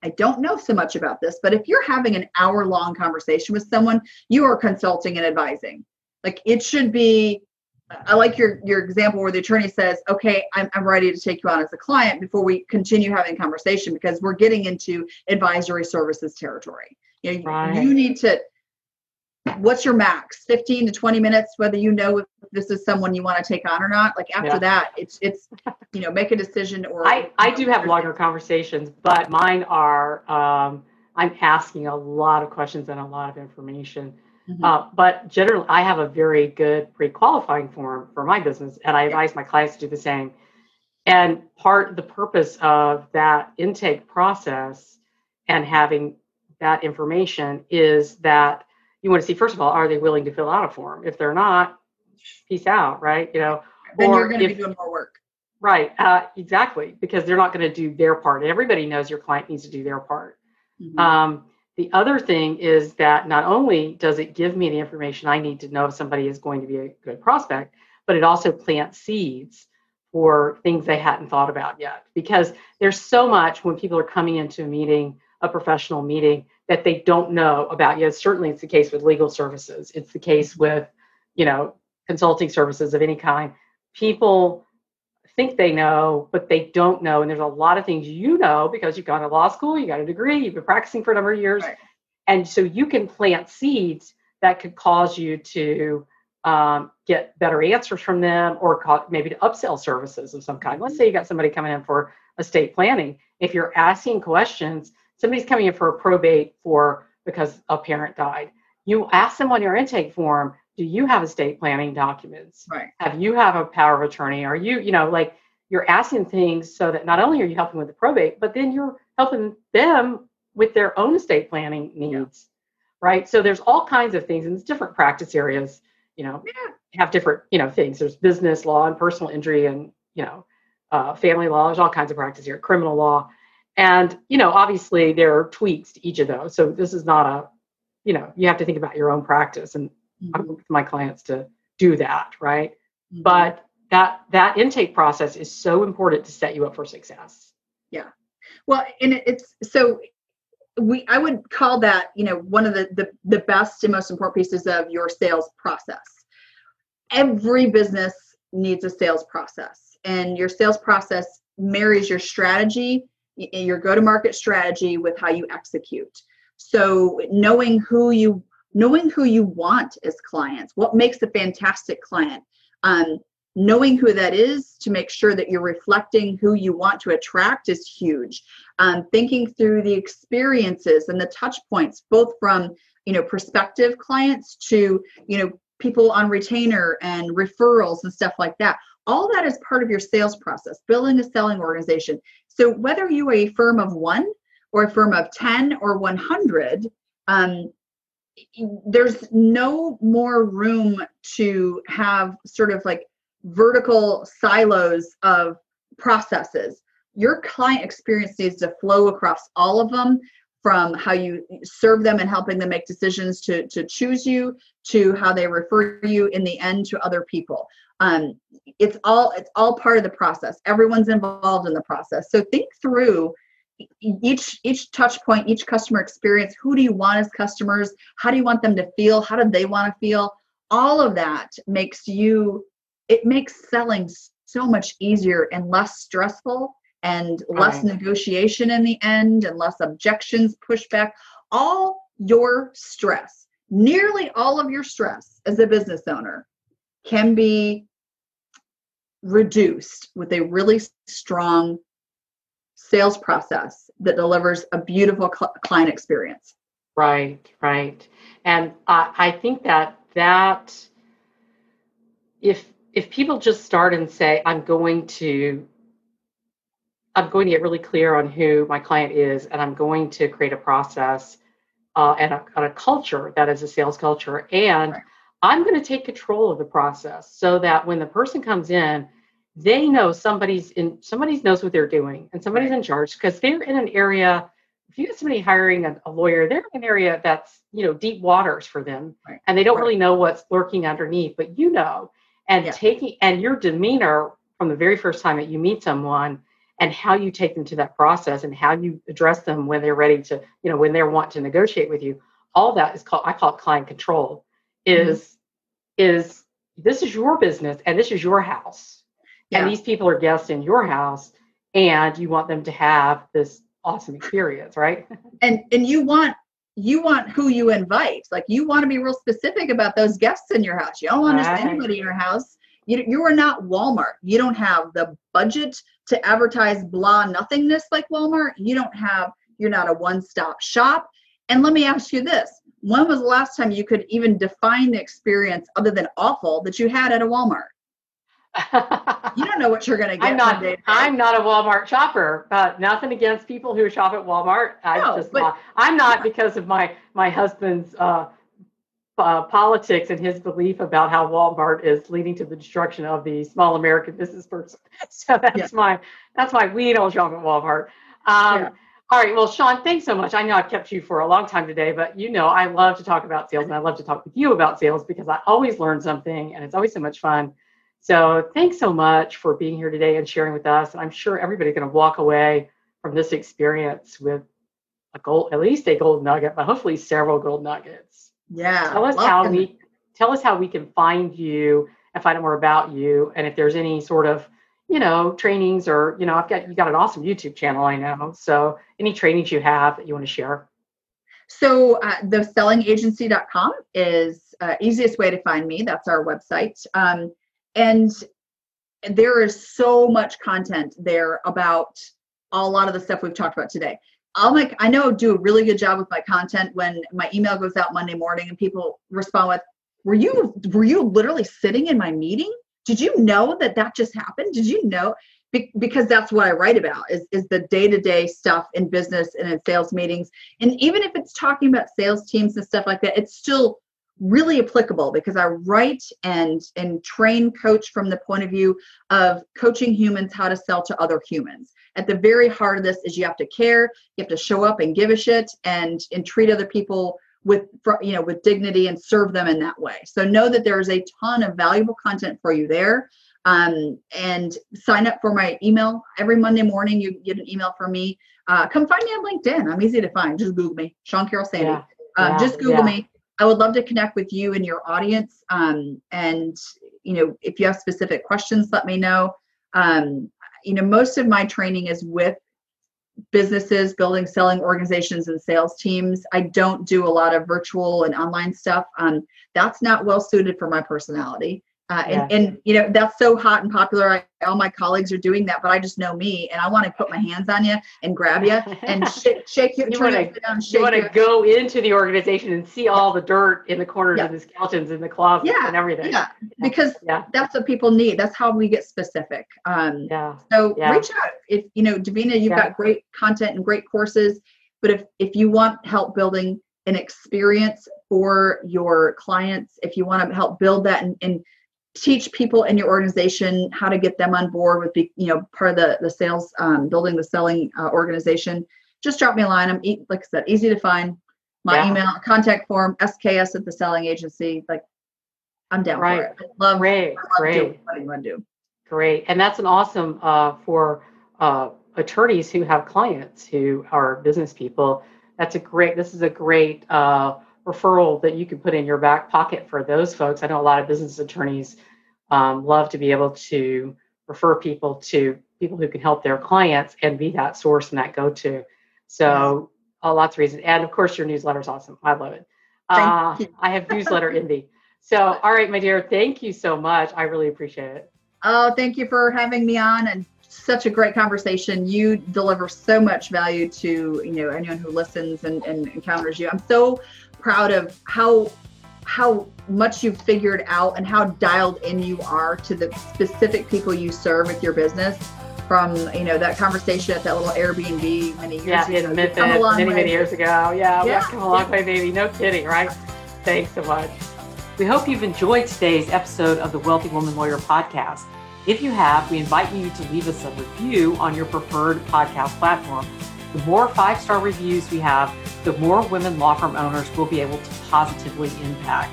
i don't know so much about this but if you're having an hour long conversation with someone you are consulting and advising like it should be i like your your example where the attorney says okay i'm, I'm ready to take you on as a client before we continue having conversation because we're getting into advisory services territory you know right. you need to what's your max 15 to 20 minutes whether you know if this is someone you want to take on or not like after yeah. that it's it's you know make a decision or i i do have longer conversations but mine are um i'm asking a lot of questions and a lot of information mm-hmm. uh, but generally i have a very good pre-qualifying form for my business and i advise my clients to do the same. And part the purpose of that intake process and having that information is that you want to see first of all are they willing to fill out a form? If they're not peace out right you know? Then you're going to be doing more work. Right uh, exactly because they're not going to do their part. Everybody knows your client needs to do their part. Mm-hmm. um, the other thing is that not only does it give me the information i need to know if somebody is going to be a good prospect but it also plants seeds for things they hadn't thought about yet because there's so much when people are coming into a meeting a professional meeting that they don't know about yet. Certainly, it's the case with legal services. It's the case with, you know, consulting services of any kind. People think they know, but they don't know. And there's a lot of things you know because you've gone to law school, you got a degree, you've been practicing for a number of years. Right. And so you can plant seeds that could cause you to um, get better answers from them or maybe to upsell services of some kind. Let's say you got somebody coming in for estate planning. If you're asking questions, somebody's coming in for a probate for because a parent died. You ask them on your intake form, do you have estate planning documents? Right. Have you have a power of attorney? Are you, you know, like you're asking things so that not only are you helping with the probate, but then you're helping them with their own estate planning needs. Yeah. Right. So there's all kinds of things and different practice areas, you know, yeah. have different, you know, things. There's business law and personal injury and, you know, uh, family law. There's all kinds of practice here, criminal law. And, you know, obviously there are tweaks to each of those. So this is not a, you know, you have to think about your own practice. And mm-hmm. I work with my clients to do that, right? Mm-hmm. But that that intake process is so important to set you up for success. Yeah. Well, and it's so we I would call that, you know, one of the the, the best and most important pieces of your sales process. Every business needs a sales process and your sales process marries your strategy your go to market strategy with how you execute so knowing who you knowing who you want as clients what makes a fantastic client um, knowing who that is to make sure that you're reflecting who you want to attract is huge. Um, thinking through the experiences and the touch points both from you know prospective clients to you know people on retainer and referrals and stuff like that. All that is part of your sales process building a selling organization. So whether you are a firm of one or a firm of 10 or 100 um, there's no more room to have sort of like vertical silos of processes. Your client experience needs to flow across all of them from how you serve them and helping them make decisions to, to choose you to how they refer you in the end to other people. Um, it's all it's all part of the process. Everyone's involved in the process. So think through each each touch point, each customer experience. Who do you want as customers? How do you want them to feel? How do they want to feel? All of that makes you it makes selling so much easier and less stressful and less right. negotiation in the end and less objections pushback all your stress nearly all of your stress as a business owner can be reduced with a really strong sales process that delivers a beautiful cl- client experience right right and uh, i think that that if if people just start and say, I'm going to I'm going to get really clear on who my client is, and I'm going to create a process uh, and, a, and, a, culture that is a sales culture. And right. I'm going to take control of the process so that when the person comes in, they know somebody's in somebody knows what they're doing and somebody's right. in charge because they're in an area. If you get somebody hiring a, a, lawyer, they're in an area that's you know deep waters for them, right. and they don't really know what's lurking underneath. But you know, and yeah. taking and your demeanor from the very first time that you meet someone and how you take them to that process and how you address them when they're ready to you know when they want to negotiate with you all that is called i call it client control is mm-hmm. is this is your business and this is your house yeah. and these people are guests in your house and you want them to have this awesome experience right and and you want you want who you invite. Like you want to be real specific about those guests in your house. You don't want right. anybody in your house. You, you are not Walmart. You don't have the budget to advertise blah nothingness like Walmart. You don't have, you're not a one stop shop. And let me ask you this when was the last time you could even define the experience other than awful that you had at a Walmart? You don't know what you're going to get. I'm not. I'm not a Walmart shopper. Uh, nothing against people who shop at Walmart. I no, just but, not. I'm not because of my my husband's uh, uh, politics and his belief about how Walmart is leading to the destruction of the small American business person. So that's yeah. my that's why we don't shop at Walmart. Um, yeah. All right. Well, Shawn, thanks so much. I know I've kept you for a long time today, but you know I love to talk about sales and I love to talk with you about sales because I always learn something and it's always so much fun. So thanks so much for being here today and sharing with us. I'm sure everybody's going to walk away from this experience with a gold, at least a gold nugget, but hopefully several gold nuggets. Yeah. Tell us how we tell us how we can find you and find out more about you, and if there's any sort of you know trainings or you know I've got you got an awesome YouTube channel I know. So any trainings you have that you want to share. So uh, the sellingagency.com is uh, easiest way to find me. That's our website. Um, and there is so much content there about a lot of the stuff we've talked about today. I'll make I know do a really good job with my content when my email goes out Monday morning and people respond with, "Were you were you literally sitting in my meeting? Did you know that that just happened? Did you know?" Be- because that's what I write about is is the day-to-day stuff in business and in sales meetings. And even if it's talking about sales teams and stuff like that, it's still really applicable because I write and and train coach from the point of view of coaching humans how to sell to other humans. At the very heart of this is you have to care, you have to show up and give a shit and and treat other people with you know with dignity and serve them in that way. So know that there is a ton of valuable content for you there. Um, and sign up for my email every Monday morning. You get an email from me. Uh, come find me on LinkedIn. I'm easy to find. Just Google me, Shawn Karol Sandy. Yeah. Uh, yeah, just Google yeah. me I would love to connect with you and your audience. Um, and you know, if you have specific questions, let me know. Um, you know, most of my training is with businesses, building, selling organizations, and sales teams. I don't do a lot of virtual and online stuff. Um, that's not well suited for my personality. Uh, yeah. and, and you know that's so hot and popular. I, all my colleagues are doing that, but I just know me, and I want to put my hands on you and grab you and shake, shake you. You want to go into the organization and see all the dirt in the corners yeah. and the skeletons in the closet yeah. and everything. Yeah, because yeah. that's what people need. That's how we get specific. Um, yeah. So reach out if you know, Davina. You've got great content and great courses, but if if you want help building an experience for your clients, if you want to help build that and, and teach people in your organization how to get them on board with the you know part of the the sales um, building the selling uh, organization just drop me a line. I'm e- like i said easy to find. My yeah. email contact form sks at the selling agency like i'm down right. for it. I love great love great. what you want to do. Great and that's an awesome uh, for uh, attorneys who have clients who are business people. That's a great this is a great uh, referral that you can put in your back pocket for those folks. I know a lot of business attorneys um, love to be able to refer people to people who can help their clients and be that source and that go to. So, uh, lots of reasons. And of course, your newsletter is awesome. I love it. Uh, I have newsletter envy. So, all right, my dear, thank you so much. I really appreciate it. Oh, thank you for having me on and such a great conversation. You deliver so much value to you know anyone who listens and, and encounters you. I'm so proud of how how much you've figured out and how dialed in you are to the specific people you serve with your business from you know that conversation at that little Airbnb many years yeah, ago. in Memphis, many way. many years ago. Yeah, yeah. come a long way, baby. No kidding, right? Thanks so much. We hope you've enjoyed today's episode of the Wealthy Woman Lawyer podcast. If you have, we invite you to leave us a review on your preferred podcast platform. The more five star reviews we have, the more women law firm owners will be able to positively impact.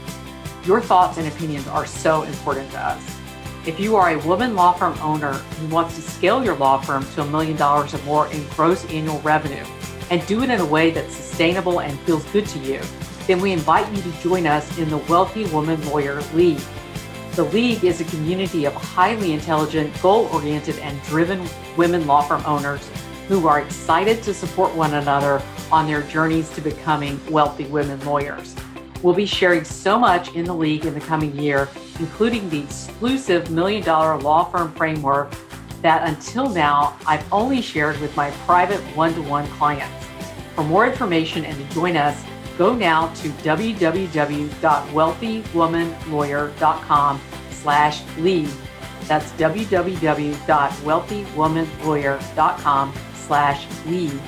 Your thoughts and opinions are so important to us. If you are a woman law firm owner who wants to scale your law firm to a million dollars or more in gross annual revenue and do it in a way that's sustainable and feels good to you, then we invite you to join us in the Wealthy Woman Lawyer League. The League is a community of highly intelligent, goal oriented, and driven women law firm owners who are excited to support one another on their journeys to becoming wealthy women lawyers. We'll be sharing so much in the league in the coming year, including the exclusive million dollar law firm framework that until now I've only shared with my private one to one clients. For more information and to join us, go now to www.wealthywomanlawyer.com slash league. That's www.wealthywomanlawyer.com slash league.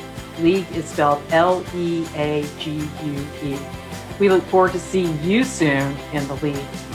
League is spelled L E A G U E. We look forward to seeing you soon in the league.